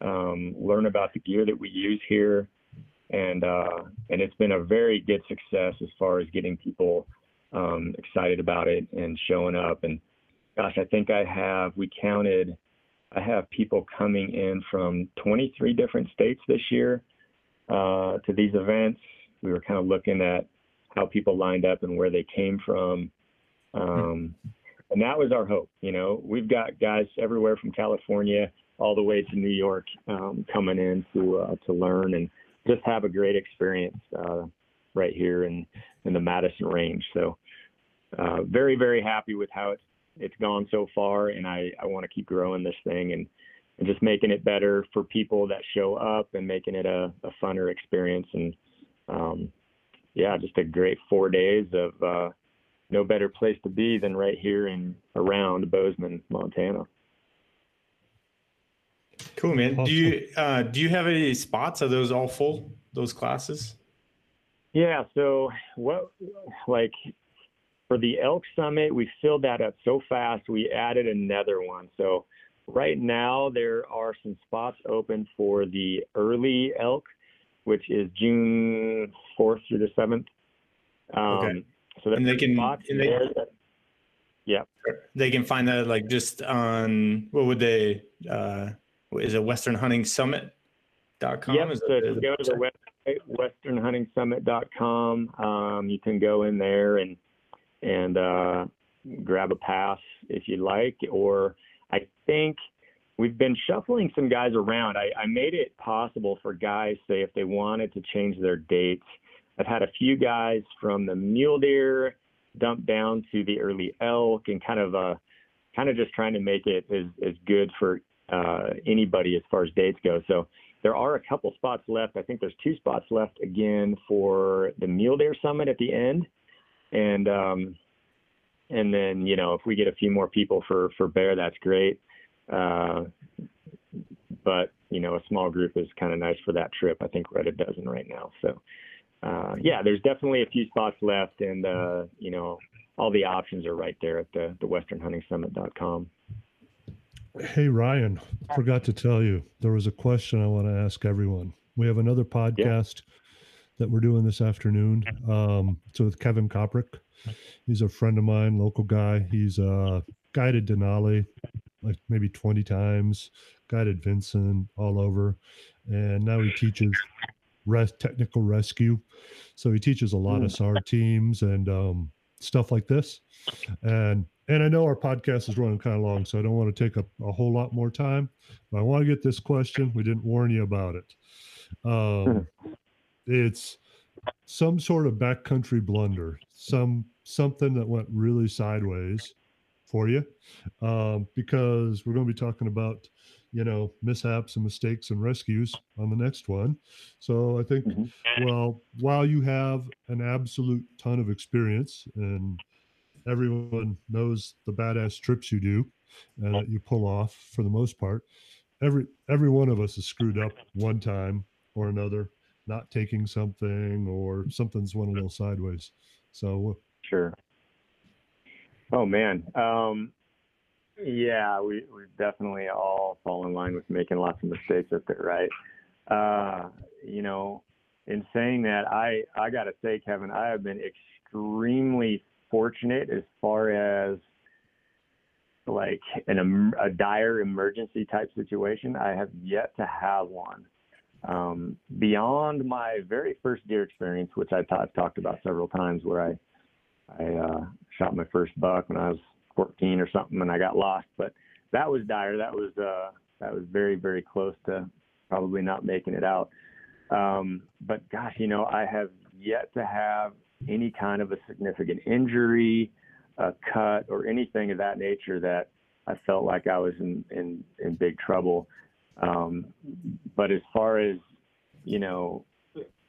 um, learn about the gear that we use here, and uh, and it's been a very good success as far as getting people um, excited about it and showing up. And gosh, I think I have we counted I have people coming in from 23 different states this year uh, to these events. We were kind of looking at how people lined up and where they came from. Um, and that was our hope. You know, we've got guys everywhere from California all the way to New York um, coming in to uh, to learn and just have a great experience uh, right here in in the Madison range. So uh, very very happy with how it's it's gone so far, and I, I want to keep growing this thing and, and just making it better for people that show up and making it a, a funner experience. And um, yeah, just a great four days of uh, no better place to be than right here in around Bozeman, Montana. Cool, man. Awesome. Do you uh, do you have any spots? Are those all full? Those classes? Yeah. So what, like for the elk summit, we filled that up so fast we added another one. So right now there are some spots open for the early elk, which is June 4th through the 7th. Um, Okay. So And they can- spots and they- there that- yeah. They can find that like just on what would they? Uh, is it Western Hunting Summit? Dot com. Yep. Is So if you go to the website, westernhuntingsummit.com, um, you can go in there and and uh, grab a pass if you like. Or I think we've been shuffling some guys around. I, I made it possible for guys, say, if they wanted to change their dates. I've had a few guys from the mule deer dump down to the early elk and kind of uh kind of just trying to make it as, as good for uh, anybody as far as dates go. So there are a couple spots left. I think there's two spots left again for the Mule Deer Summit at the end, and um, and then you know if we get a few more people for for bear, that's great. Uh, but you know a small group is kind of nice for that trip. I think we're at a dozen right now. So uh, yeah, there's definitely a few spots left, and uh, you know all the options are right there at the the westernhuntingsummit.com. Hey, Ryan, forgot to tell you, there was a question I want to ask everyone. We have another podcast that we're doing this afternoon. Um, so with Kevin Koprick, he's a friend of mine, local guy. He's uh, guided Denali like maybe 20 times, guided Vinson all over. And now he teaches res- technical rescue. So he teaches a lot of SAR teams and um, stuff like this. And and I know our podcast is running kind of long, so I don't want to take up a whole lot more time. But I want to get this question. We didn't warn you about it. Um, it's some sort of backcountry blunder, some something that went really sideways for you, um, because we're going to be talking about you know mishaps and mistakes and rescues on the next one. So I think, Mhm. well, while you have an absolute ton of experience and everyone knows the badass trips you do and that you pull off for the most part. Every every one of us is screwed up one time or another, not taking something or something's went a little sideways. So Sure. Oh man. Um, yeah, we we definitely all fall in line with making lots of mistakes up there, right? Uh, you know, in saying that, I I gotta say, Kevin, I have been extremely fortunate as far as like an a dire emergency type situation. I have yet to have one. Um, beyond my very first deer experience, which I've talked about several times, where I I uh, shot my first buck when I was 14 or something, and I got lost. But that was dire. That was uh, that was very very close to probably not making it out. Um, but gosh, you know, I have yet to have any kind of a significant injury, a cut, or anything of that nature that I felt like I was in in, in big trouble. Um, but as far as you know,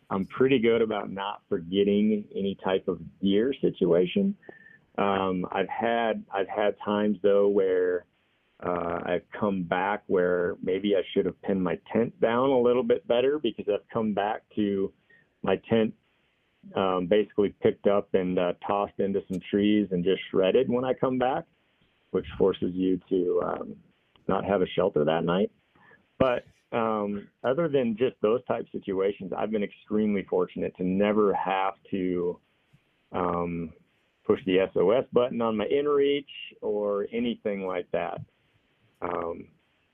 I'm pretty good about not forgetting any type of gear situation. Um, I've had I've had times though where uh, I've come back where maybe I should have pinned my tent down a little bit better because I've come back to my tent um, basically picked up and uh, tossed into some trees and just shredded when I come back, which forces you to um, not have a shelter that night. But um, other than just those type situations, I've been extremely fortunate to never have to um, push the SOS button on my inReach or anything like that. Um,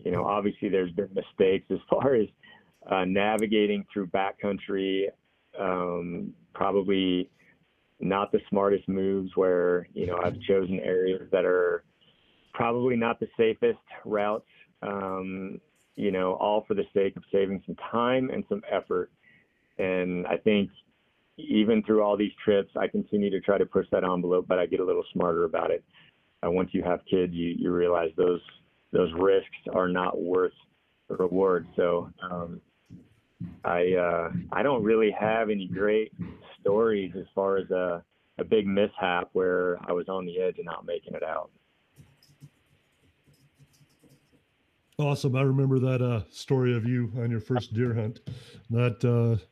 you know, obviously there's been mistakes as far as uh, navigating through backcountry. Um, probably not the smartest moves where you know I've chosen areas that are probably not the safest routes. Um, you know, all for the sake of saving some time and some effort. And I think even through all these trips, I continue to try to push that envelope, but I get a little smarter about it. Once you have kids, you, you realize those those risks are not worth the reward. So um, I uh, I don't really have any great stories as far as a, a big mishap where I was on the edge and not making it out. awesome! I remember that uh, story of you on your first deer hunt. That uh,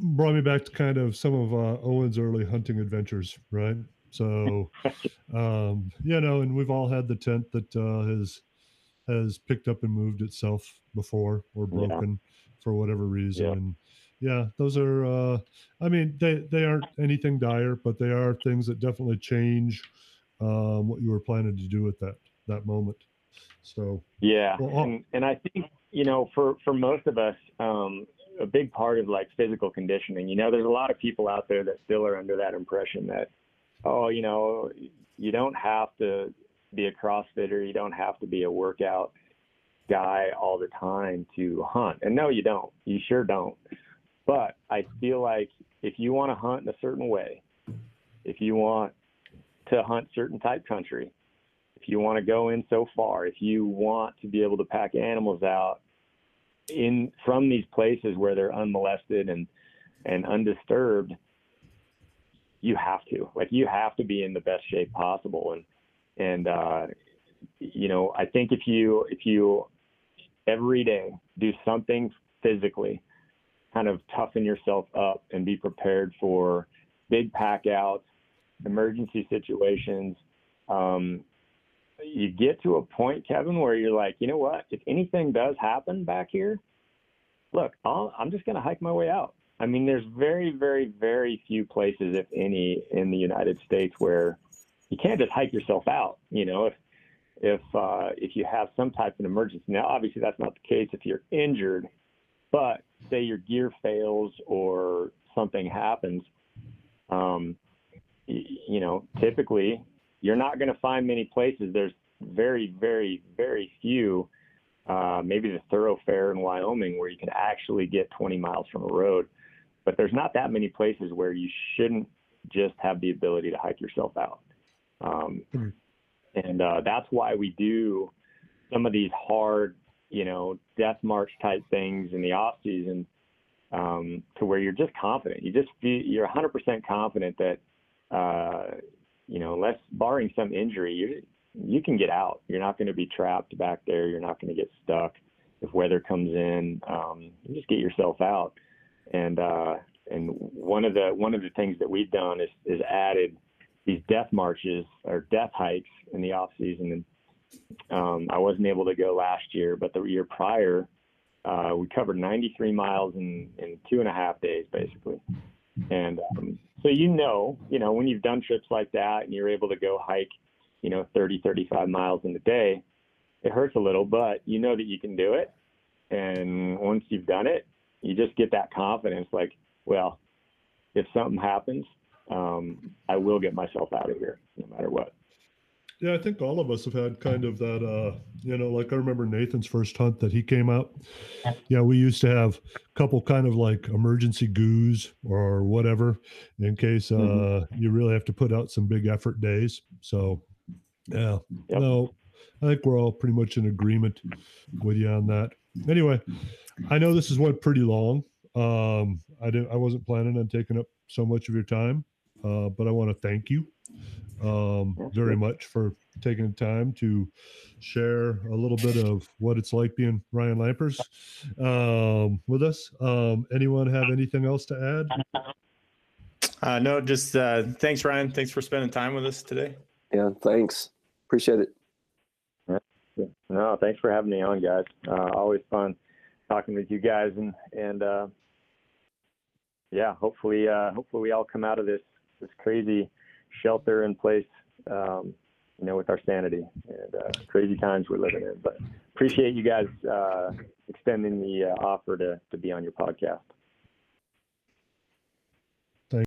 brought me back to kind of some of uh, Owen's early hunting adventures, right? So, um, you know, and we've all had the tent that uh, has has picked up and moved itself before or broken yeah. for whatever reason. Yeah. And yeah, those are. Uh, I mean, they they aren't anything dire, but they are things that definitely change um, what you were planning to do at that that moment. So yeah, well, and, and I think you know for for most of us, um, a big part of like physical conditioning. You know, there's a lot of people out there that still are under that impression that oh, you know, you don't have to be a CrossFitter, you don't have to be a workout guy all the time to hunt. And no, you don't. You sure don't. But I feel like if you want to hunt in a certain way, if you want to hunt certain type country, if you want to go in so far, if you want to be able to pack animals out in from these places where they're unmolested and and undisturbed, you have to. Like you have to be in the best shape possible. And and uh, you know I think if you if you every day do something physically kind of toughen yourself up and be prepared for big pack outs emergency situations um, you get to a point kevin where you're like you know what if anything does happen back here look i i'm just going to hike my way out I mean, there's very, very, very few places, if any, in the United States where you can't just hike yourself out. You know, if if uh, if you have some type of emergency. Now, obviously, that's not the case if you're injured, but say your gear fails or something happens. Um, you know, typically you're not going to find many places. There's very, very, very few. Uh, maybe the Thorofare in Wyoming where you can actually get 20 miles from a road but there's not that many places where you shouldn't just have the ability to hike yourself out. Um, mm-hmm. And uh, that's why we do some of these hard, you know, death march type things in the off season um, to where you're just confident. You just feel, you're 100% confident that, uh, you know, unless barring some injury, you you can get out. You're not going to be trapped back there. You're not going to get stuck if weather comes in. Um, you just get yourself out and uh, and one of the one of the things that we've done is is added these death marches or death hikes in the off season. And um, I wasn't able to go last year, but the year prior, uh, we covered 93 miles in in two and a half days, basically. And um, so you know, you know, when you've done trips like that and you're able to go hike, you know, 30, 35 miles in a day, it hurts a little, but you know that you can do it. And once you've done it, you just get that confidence like, well, if something happens, um, I will get myself out of here no matter what. Yeah, I think all of us have had kind of that, uh, you know, like I remember Nathan's first hunt that he came out. Yeah, we used to have a couple kind of like emergency goos or whatever in case uh, mm-hmm. you really have to put out some big effort days. So, yeah, yep. no, I think we're all pretty much in agreement with you on that. Anyway, I know this is went pretty long. Um, I didn't. I wasn't planning on taking up so much of your time, uh, but I want to thank you um, very much for taking the time to share a little bit of what it's like being Ryan Lampers um, with us. Um, anyone have anything else to add? Uh, no, just uh, thanks, Ryan. Thanks for spending time with us today. Yeah, thanks. Appreciate it. No, thanks for having me on, guys. Uh, always fun talking with you guys, and and uh, yeah, hopefully, uh, hopefully we all come out of this this crazy shelter in place, um, you know, with our sanity and uh, crazy times we're living in. But appreciate you guys uh, extending the uh, offer to to be on your podcast.